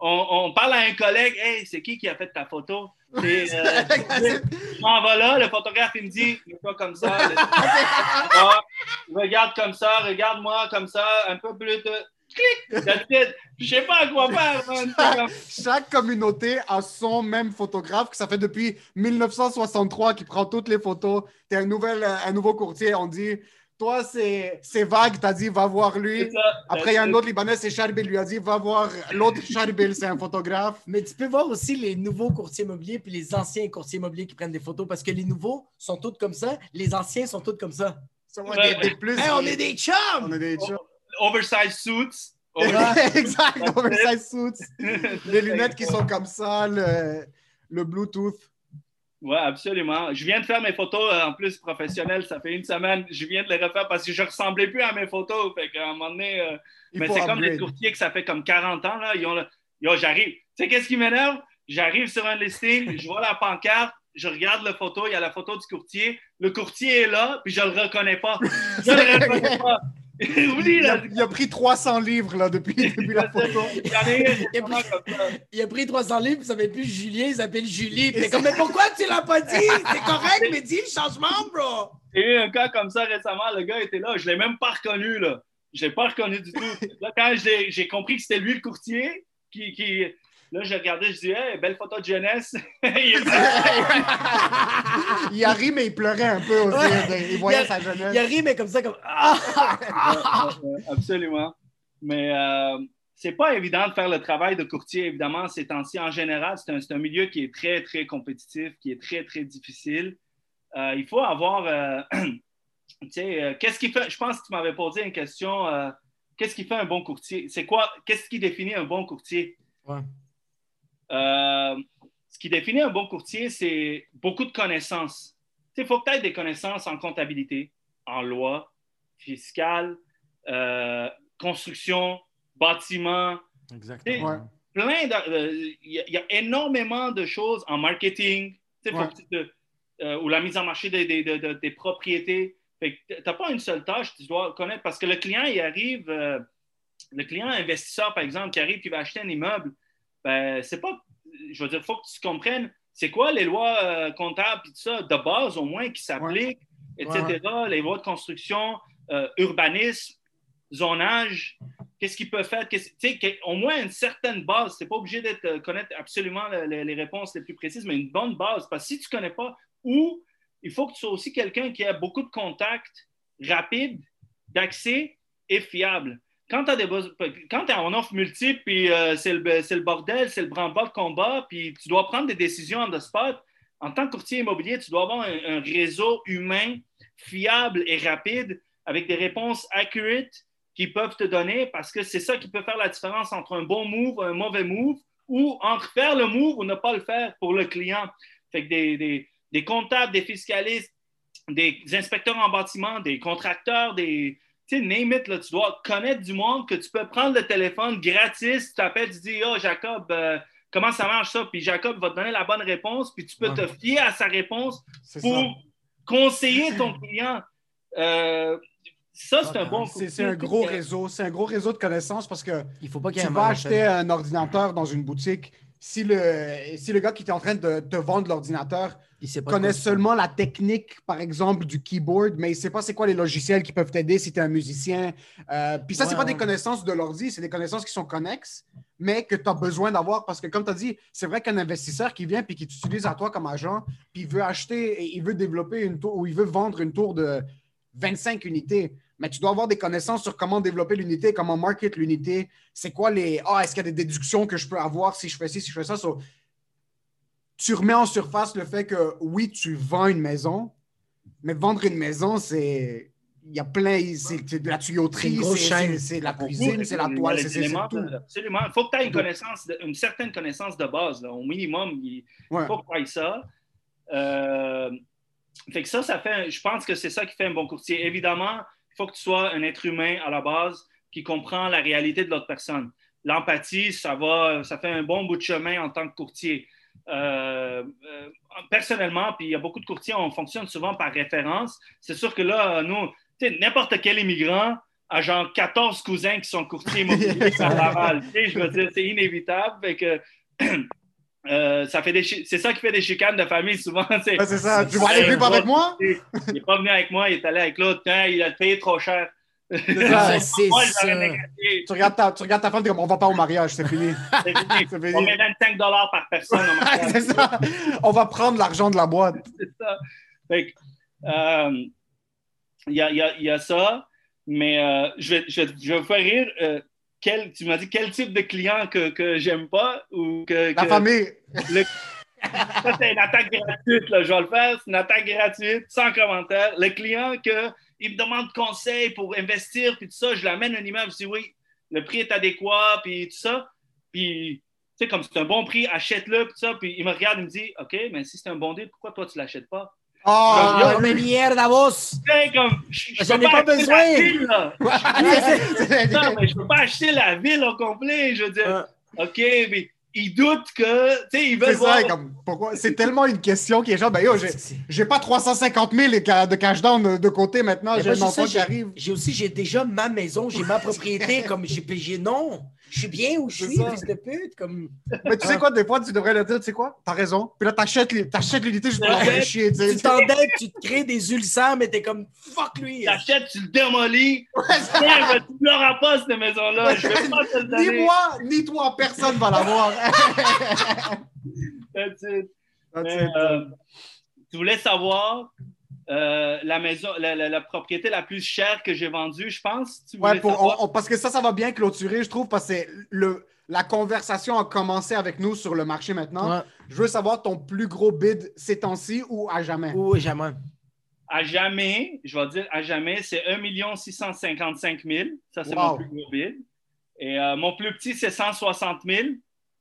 on, on parle à un collègue, hey, c'est qui qui a fait ta photo? Euh, je m'en vais là, le photographe, il me dit, mets pas comme ça. Ah, regarde comme ça, regarde-moi comme ça, un peu plus de. Clic! That's it. Je sais pas à quoi faire, Chaque communauté a son même photographe, que ça fait depuis 1963 qui prend toutes les photos. Tu es un, nouvel, euh, un nouveau courtier, on dit, toi c'est c'est vague, t'as dit va voir lui. ça. Après, il y a un autre Libanais, c'est Charbil, lui a dit va voir l'autre Charbil, c'est un photographe. Mais tu peux voir aussi les nouveaux courtiers immobiliers puis les anciens courtiers immobiliers qui prennent des photos parce que les nouveaux sont tous comme ça, les anciens sont tous comme ça. C'est moi Ouais. des, des plus. Hey, on est des chums! On est des chums. Oversized suits. exact, oversize suits. Les lunettes qui sont comme ça, le, le Bluetooth. Oui, absolument. Je viens de faire mes photos euh, en plus professionnelles. Ça fait une semaine. Je viens de les refaire parce que je ressemblais plus à mes photos. Fait qu'à un moment donné, euh, mais c'est comme les courtiers que ça fait comme 40 ans. Là, ils ont le- Yo, j'arrive. Tu sais, qu'est-ce qui m'énerve? J'arrive sur un listing, je vois la pancarte, je regarde la photo, il y a la photo du courtier. Le courtier est là, puis je le reconnais pas. Je le reconnais pas. Oublie, Il a, là. il a pris 300 livres là, depuis, depuis la photo. Il a Il pris- comme ça. Il a pris 300 livres, il s'appelle plus Julien, il s'appelle Julie. T'es comme, mais pourquoi tu l'as pas dit? C'est correct, mais dis le changement, bro! J'ai eu un cas comme ça récemment, le gars était là, je l'ai même pas reconnu, là. Je l'ai pas reconnu du tout. Là, quand j'ai j'ai compris que c'était lui le courtier, qui, qui... là, j'ai regardé, je dis, hey, belle photo de jeunesse. Il Il a ri, mais il pleurait un peu aussi. Ouais. Il voyait Il a- sa jeunesse. Il a ri, mais comme ça, comme. Ah! Absolument. Mais euh, c'est pas évident de faire le travail de courtier, évidemment, ces temps-ci. En général, c'est un, c'est un milieu qui est très, très compétitif, qui est très, très difficile. Euh, il faut avoir. euh, tu sais, euh, qu'est-ce qui fait. Je pense que tu m'avais posé une question. euh, qu'est-ce qui fait un bon courtier? C'est quoi? Qu'est-ce qui définit un bon courtier? Ouais. Euh, ce qui définit un bon courtier, c'est beaucoup de connaissances. Il faut peut-être des connaissances en comptabilité, en loi, fiscale, euh, construction, bâtiment, Exactement. Plein de- euh, Il y, a- il y a énormément de choses en marketing, Ouais. te- euh, ou la mise en marché des, des- des- des- des propriétés. Tu n'as pas une seule tâche, tu dois connaître parce que le client, il arrive, euh, le client investisseur, par exemple, qui arrive, qui va acheter un immeuble, ben, c'est pas, je veux dire, il faut que tu comprennes c'est quoi les lois euh, comptables et tout ça, de base au moins, qui s'appliquent, etc., les lois de construction, euh, urbanisme, zonage, qu'est-ce qu'il peut faire, tu sais, qu'au moins une certaine base. Tu n'es pas obligé de euh, connaître absolument le- le- les réponses les plus précises, mais une bonne base. Parce que si tu ne connais pas, ou il faut que tu sois aussi quelqu'un qui a beaucoup de contacts rapides d'accès est fiable. Quand tu es en offre multiple, puis euh, c'est le, le, bordel, c'est le branle-bas de combat, puis tu dois prendre des décisions en the spot, en tant que courtier immobilier, tu dois avoir un, réseau humain fiable et rapide avec des réponses accurate qui peuvent te donner parce que c'est ça qui peut faire la différence entre un bon move, un mauvais move ou entre faire le move ou ne pas le faire pour le client. Fait que des, des comptables, des fiscalistes, des inspecteurs en bâtiment, des contracteurs, des, tu sais, name it, là, tu dois connaître du monde que tu peux prendre le téléphone gratis, tu t'appelles, tu dis, oh, Jacob, euh, comment ça marche ça? Puis Jacob va te donner la bonne réponse, puis tu peux te fier à sa réponse pour conseiller ton client. Euh, ça, c'est un bon C'est un gros réseau. C'est un gros réseau de connaissances parce que Il faut pas tu vas acheter un ordinateur dans une boutique. Si le, si le gars qui est en train de te vendre l'ordinateur il connaît seulement la technique, par exemple, du keyboard, mais il ne sait pas c'est quoi les logiciels qui peuvent t'aider si tu es un musicien. Euh, puis ça, ce n'est pas des connaissances de l'ordi, c'est des connaissances qui sont connexes, mais que tu as besoin d'avoir parce que, comme tu as dit, c'est vrai qu'un investisseur qui vient puis qui t'utilise à toi comme agent, puis il veut acheter et il veut développer une tour ou il veut vendre une tour de 25 unités. Mais tu dois avoir des connaissances sur comment développer l'unité, comment market l'unité. C'est quoi les. Ah, est-ce qu'il y a des déductions que je peux avoir si je fais ci, si je fais ça? Tu remets en surface le fait que oui, tu vends une maison, mais vendre une maison, c'est. Il y a plein. C'est de la tuyauterie, c'est la cuisine, c'est la toile, c'est tout. Absolument. Il faut que tu aies une, connaissance, une certaine connaissance de base. Au minimum, il faut que tu aies ça. Euh, fait que ça, ça fait. Je pense que c'est ça qui fait un bon courtier. Évidemment, il faut que tu sois un être humain à la base qui comprend la réalité de l'autre personne. L'empathie, ça va, ça fait un bon bout de chemin en tant que courtier. Euh, euh, personnellement, puis il y a beaucoup de courtiers, on fonctionne souvent par référence. C'est sûr que là, nous, n'importe quel immigrant a genre 14 cousins qui sont courtiers immobiliers à Laval. je veux dire, c'est inévitable. que, euh, ça fait des c'est ça qui fait des chicanes de famille souvent. C'est ça. Tu vas aller avec moi? Il n'est pas venu avec moi, il est allé avec l'autre. Il a payé trop cher. C'est ça. Tu regardes, ta, tu regardes ta femme et comme on va pas au mariage, c'est fini. On met 25 par personne c'est ça. On va prendre l'argent de la boîte. c'est ça. Il euh, y, a, y, y, a, ça, mais euh, je, vais, je, je, vais vous faire rire. Euh, quel, tu m'as dit quel type de client que, que j'aime pas ou que. La famille. ça, c'est une attaque gratuite, là, je vais le faire. C'est une attaque gratuite, sans commentaire. Le client que il me demande conseil pour investir, puis tout ça. Je l'amène un immeuble, je dis oui, le prix est adéquat, puis tout ça. Puis, tu sais, comme c'est un bon prix, achète-le, puis tout ça. Puis il me regarde, il me dit, OK, mais si c'est un bon deal, pourquoi toi, tu ne l'achètes pas? Oh, mais merde, vos! Comme, je, J'en ai pas, besoin! Ville, non, mais je ne peux pas acheter la ville au complet. Je veux dire, OK, mais ils doutent que, tu sais, ils veulent voir... Ça, comme, pourquoi? C'est tellement une question qui est genre, ben yo, j'ai pas 350 000 de cash down de, côté maintenant, j'ai enfant qui arrive. J'ai aussi, j'ai déjà ma maison, j'ai ma propriété, comme j'ai, non, je suis bien où je suis, fils de pute. Comme... Mais tu sais quoi, des fois, tu devrais le dire, tu sais quoi, t'as raison. Puis là, t'achètes, l'unité juste pour faire chier. Tu t'endettes, tu te crées des ulcères, mais t'es comme fuck lui. T'achètes, tu le démolis. Ouais, tu l'auras pas, cette maison-là. Je vais pas te le donner. Ni moi, ni toi, personne va l'avoir. That's it. Euh, tu voulais savoir euh, la maison, la, propriété la plus chère que j'ai vendue, je pense. ouais, parce que ça, ça va bien clôturer, je trouve, parce que le, la conversation a commencé avec nous sur le marché maintenant. Je veux savoir ton plus gros bid ces temps-ci ou à jamais? Ou à jamais. À jamais, je vais dire à jamais, c'est 1 655 000. Ça, c'est mon plus gros bid. Et euh, mon plus petit, c'est 160 000.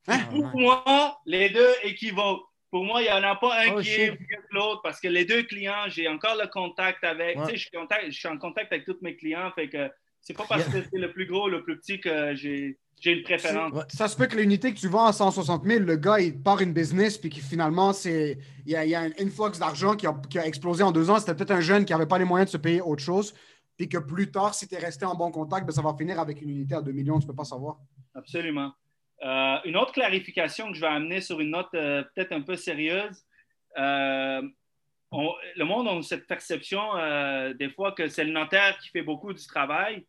Hein? Pour moi, les deux équivalent. Pour moi, il n'y en a pas un oh, qui est mieux que l'autre parce que les deux clients, j'ai encore le contact avec. Tu sais, je suis, en contact avec tous mes clients. Fait que c'est pas parce que c'est le plus gros ou le plus petit que j'ai. une préférence. Ça se peut que l'unité que tu vends à 160 000, le gars, il part une business, puis finalement, c'est il y a, y a un influx d'argent qui a, qui a, explosé en deux ans. C'était peut-être un jeune qui n'avait pas les moyens de se payer autre chose, puis que plus tard, si tu es resté en bon contact, ben, ça va finir avec une unité à 2 millions, tu ne peux pas savoir. Absolument. Euh, une autre clarification que je vais amener sur une note euh, peut-être un peu sérieuse. Euh, le monde a cette perception des fois que c'est le notaire qui fait beaucoup du travail.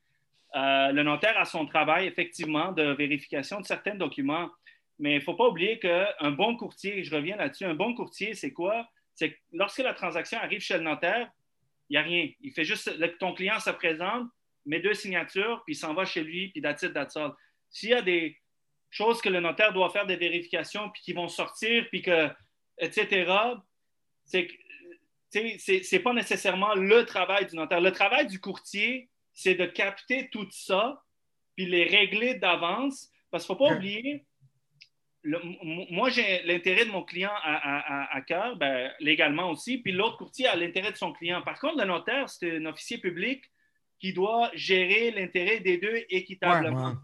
le notaire a son travail, effectivement, de vérification de certains documents. Mais il ne faut pas oublier qu'un bon courtier, je reviens là-dessus, un bon courtier, c'est quoi? C'est que lorsque la transaction arrive chez le notaire, il n'y a rien. Il fait juste, ton client se présente, mes deux signatures, puis il s'en va chez lui, puis that's it, that's all. S'il y a des choses que le notaire doit faire des vérifications, puis qui vont sortir, puis que, etc., c'est c'est pas nécessairement le travail du notaire. Le travail du courtier, c'est de capter tout ça, puis les régler d'avance, parce qu'il ne faut pas oublier, moi, j'ai l'intérêt de mon client à, cœur, ben, légalement aussi, puis l'autre courtier a l'intérêt de son client. Par contre, le notaire, c'est un officier public qui doit gérer l'intérêt des deux équitablement.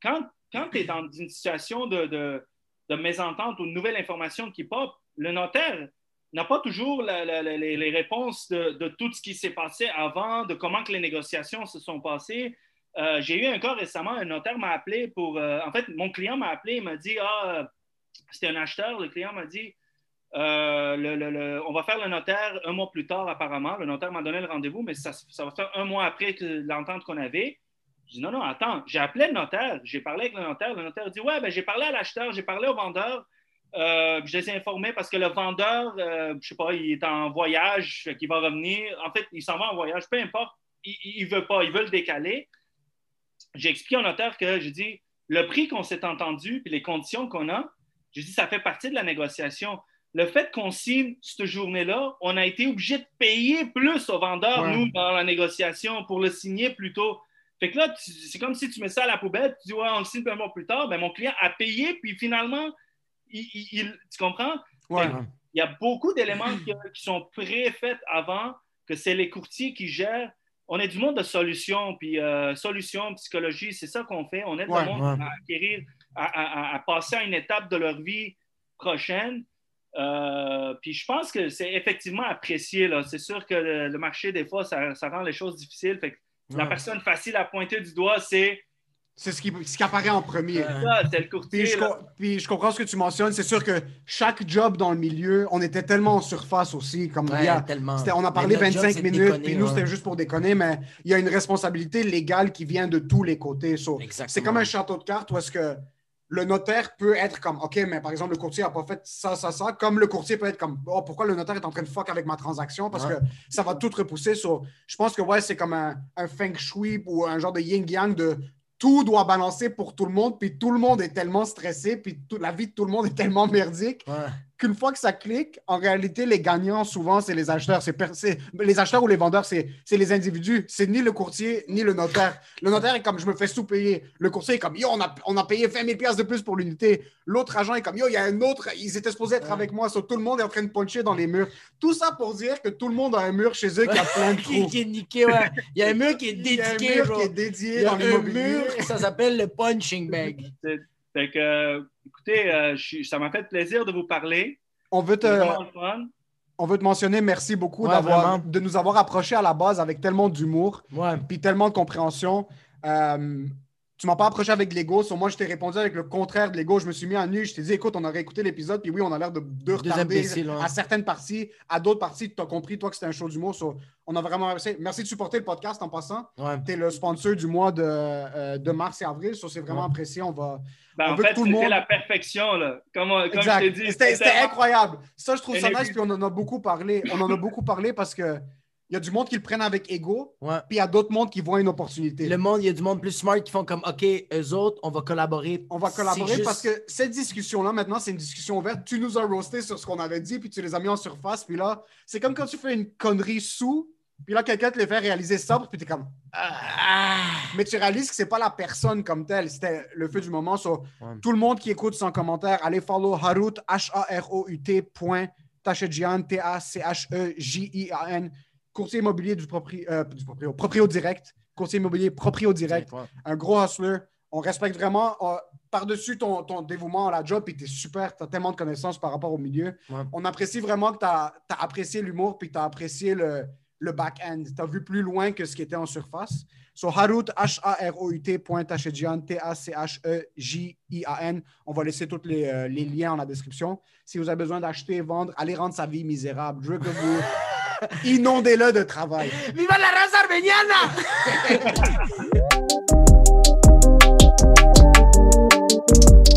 quand, quand tu es dans une situation de, de, mésentente ou de nouvelle information qui pop, le notaire n'a pas toujours les, réponses de, tout ce qui s'est passé avant, de comment que les négociations se sont passées. Euh, j'ai eu un cas récemment, un notaire m'a appelé pour. Euh, en fait, mon client m'a appelé, il m'a dit Ah, euh, c'était un acheteur. Le client m'a dit On va faire le notaire un mois plus tard, apparemment. Le notaire m'a donné le rendez-vous, mais ça, ça, va faire un mois après l'entente qu'on avait. Je dis Non, non, attends, j'ai appelé le notaire, j'ai parlé avec le notaire. Le notaire dit Ouais, ben, j'ai parlé à l'acheteur, j'ai parlé au vendeur. je les ai informés parce que le vendeur, je ne sais pas, il est en voyage, qu'il va revenir. En fait, il s'en va en voyage, peu importe, il ne veut pas, il veut le décaler j'ai expliqué au notaire que j'ai dit le prix qu'on s'est entendu puis les conditions qu'on a, j'ai dit ça fait partie de la négociation. Le fait qu'on signe cette journée-là, on a été obligé de payer plus au vendeur, nous, dans la négociation, pour le signer plus tôt. Fait que là, c'est comme si tu mets ça à la poubelle, tu dis, ouais, on le signe un mois plus tard. Ben, mon client a payé, puis finalement, il, tu comprends? Il y a beaucoup d'éléments qui, qui, sont préfaits avant, que c'est les courtiers qui gèrent on est du monde de solutions, puis euh, solutions, psychologie, c'est ça qu'on fait. On aide le monde à acquérir, à, passer à une étape de leur vie prochaine. Euh, puis je pense que c'est effectivement apprécié. C'est sûr que le, marché, des fois, ça, rend les choses difficiles. Fait La personne facile à pointer du doigt, c'est c'est ce qui, ce qui, apparaît en premier. C'est le courtier. Puis je, comprends ce que tu mentionnes. C'est sûr que chaque job dans le milieu, on était tellement en surface aussi. Comme On a parlé 25 minutes, puis nous, c'était juste pour déconner, mais il y a une responsabilité légale qui vient de tous les côtés. c'est comme un château de cartes où est-ce que le notaire peut être comme, OK, mais par exemple, le courtier n'a pas fait ça, ça, ça. Comme le courtier peut être comme, oh, pourquoi le notaire est en train de fuck avec ma transaction? Parce que ça va tout repousser. sur je pense que ouais, c'est comme un, un, feng shui ou un genre de yin-yang de tout doit balancer pour tout le monde, puis tout le monde est tellement stressé, puis la vie de tout le monde est tellement merdique qu'une fois que ça clique, en réalité, les gagnants, souvent, c'est les acheteurs. C'est les acheteurs ou les vendeurs, c'est les individus. C'est ni le courtier, ni le notaire. Le notaire est comme, je me fais sous-payer. Le courtier est comme, yo, on a, on a payé 20 000 de plus pour l'unité. L'autre agent est comme, yo, il y a un autre, ils étaient supposés être avec moi. tout le monde est en train de puncher dans les murs. Tout ça pour dire que tout le monde a un mur chez eux qui a plein de trous. qui, est niqué, ouais. Il y a un mur qui est dédié. Il y a un mur qui est dédié dans l'immobilier. mur, ça s'appelle le punching bag. Fait que, euh, écoutez, euh, ça m'a fait plaisir de vous parler. On veut te, on veut te mentionner merci beaucoup d'avoir, de nous avoir approchés à la base avec tellement d'humour puis tellement de compréhension. Euh, tu m'as pas approché avec l'ego. Sur moi, je t'ai répondu avec le contraire de l'ego. Je me suis mis en nu. Je t'ai dit, écoute, on aurait écouté l'épisode, puis oui, on a l'air de, de retarder à certaines parties. À d'autres parties, tu as compris, toi, que c'était un show d'humour. on a vraiment Merci de supporter le podcast en passant. Tu es le sponsor du mois de, euh, de mars et avril. Ça, c'est vraiment apprécié. On va. Ben, en fait, c'était la perfection, là. Comme, comme je t'ai dit. C'était incroyable. Ça, je trouve ça nice, puis on en a beaucoup parlé. On en a beaucoup parlé parce que il y a du monde qui le prennent avec ego, puis il y a d'autres mondes qui voient une opportunité. Le monde, il y a du monde plus smart qui font comme OK, eux autres, on va collaborer. On va collaborer parce que cette discussion-là, maintenant, c'est une discussion ouverte. Tu nous as roasté sur ce qu'on avait dit, puis tu les as mis en surface, puis là, c'est comme quand tu fais une connerie sous, puis là, quelqu'un te les fait réaliser sobre, puis tu es comme. Ah. Mais tu réalises que c'est pas la personne comme telle, c'était le feu du moment. Sur Tout le monde qui écoute sans commentaire, allez follow Harut, H-A-R-O-U-T, point, T-A-C-H-E-J-I-A-N courtier immobilier du, proprio, euh, du proprio, direct, courtier immobilier proprio direct, un gros hustler. On respecte vraiment euh, par-dessus ton, ton, dévouement à la job, puis tu es super, tu as tellement de connaissances par rapport au milieu. On apprécie vraiment que tu as, apprécié l'humour, puis tu as apprécié le, le back-end. Tu as vu plus loin que ce qui était en surface. So, Harut, H-A-R-O-U-T, T-A-C-H-E-J-I-A-N. On va laisser tous les, euh, les, liens en la description. Si vous avez besoin d'acheter, vendre, allez rendre sa vie misérable. Je veux que vous. Inondez-le de travail. ¡Viva la race armeniana!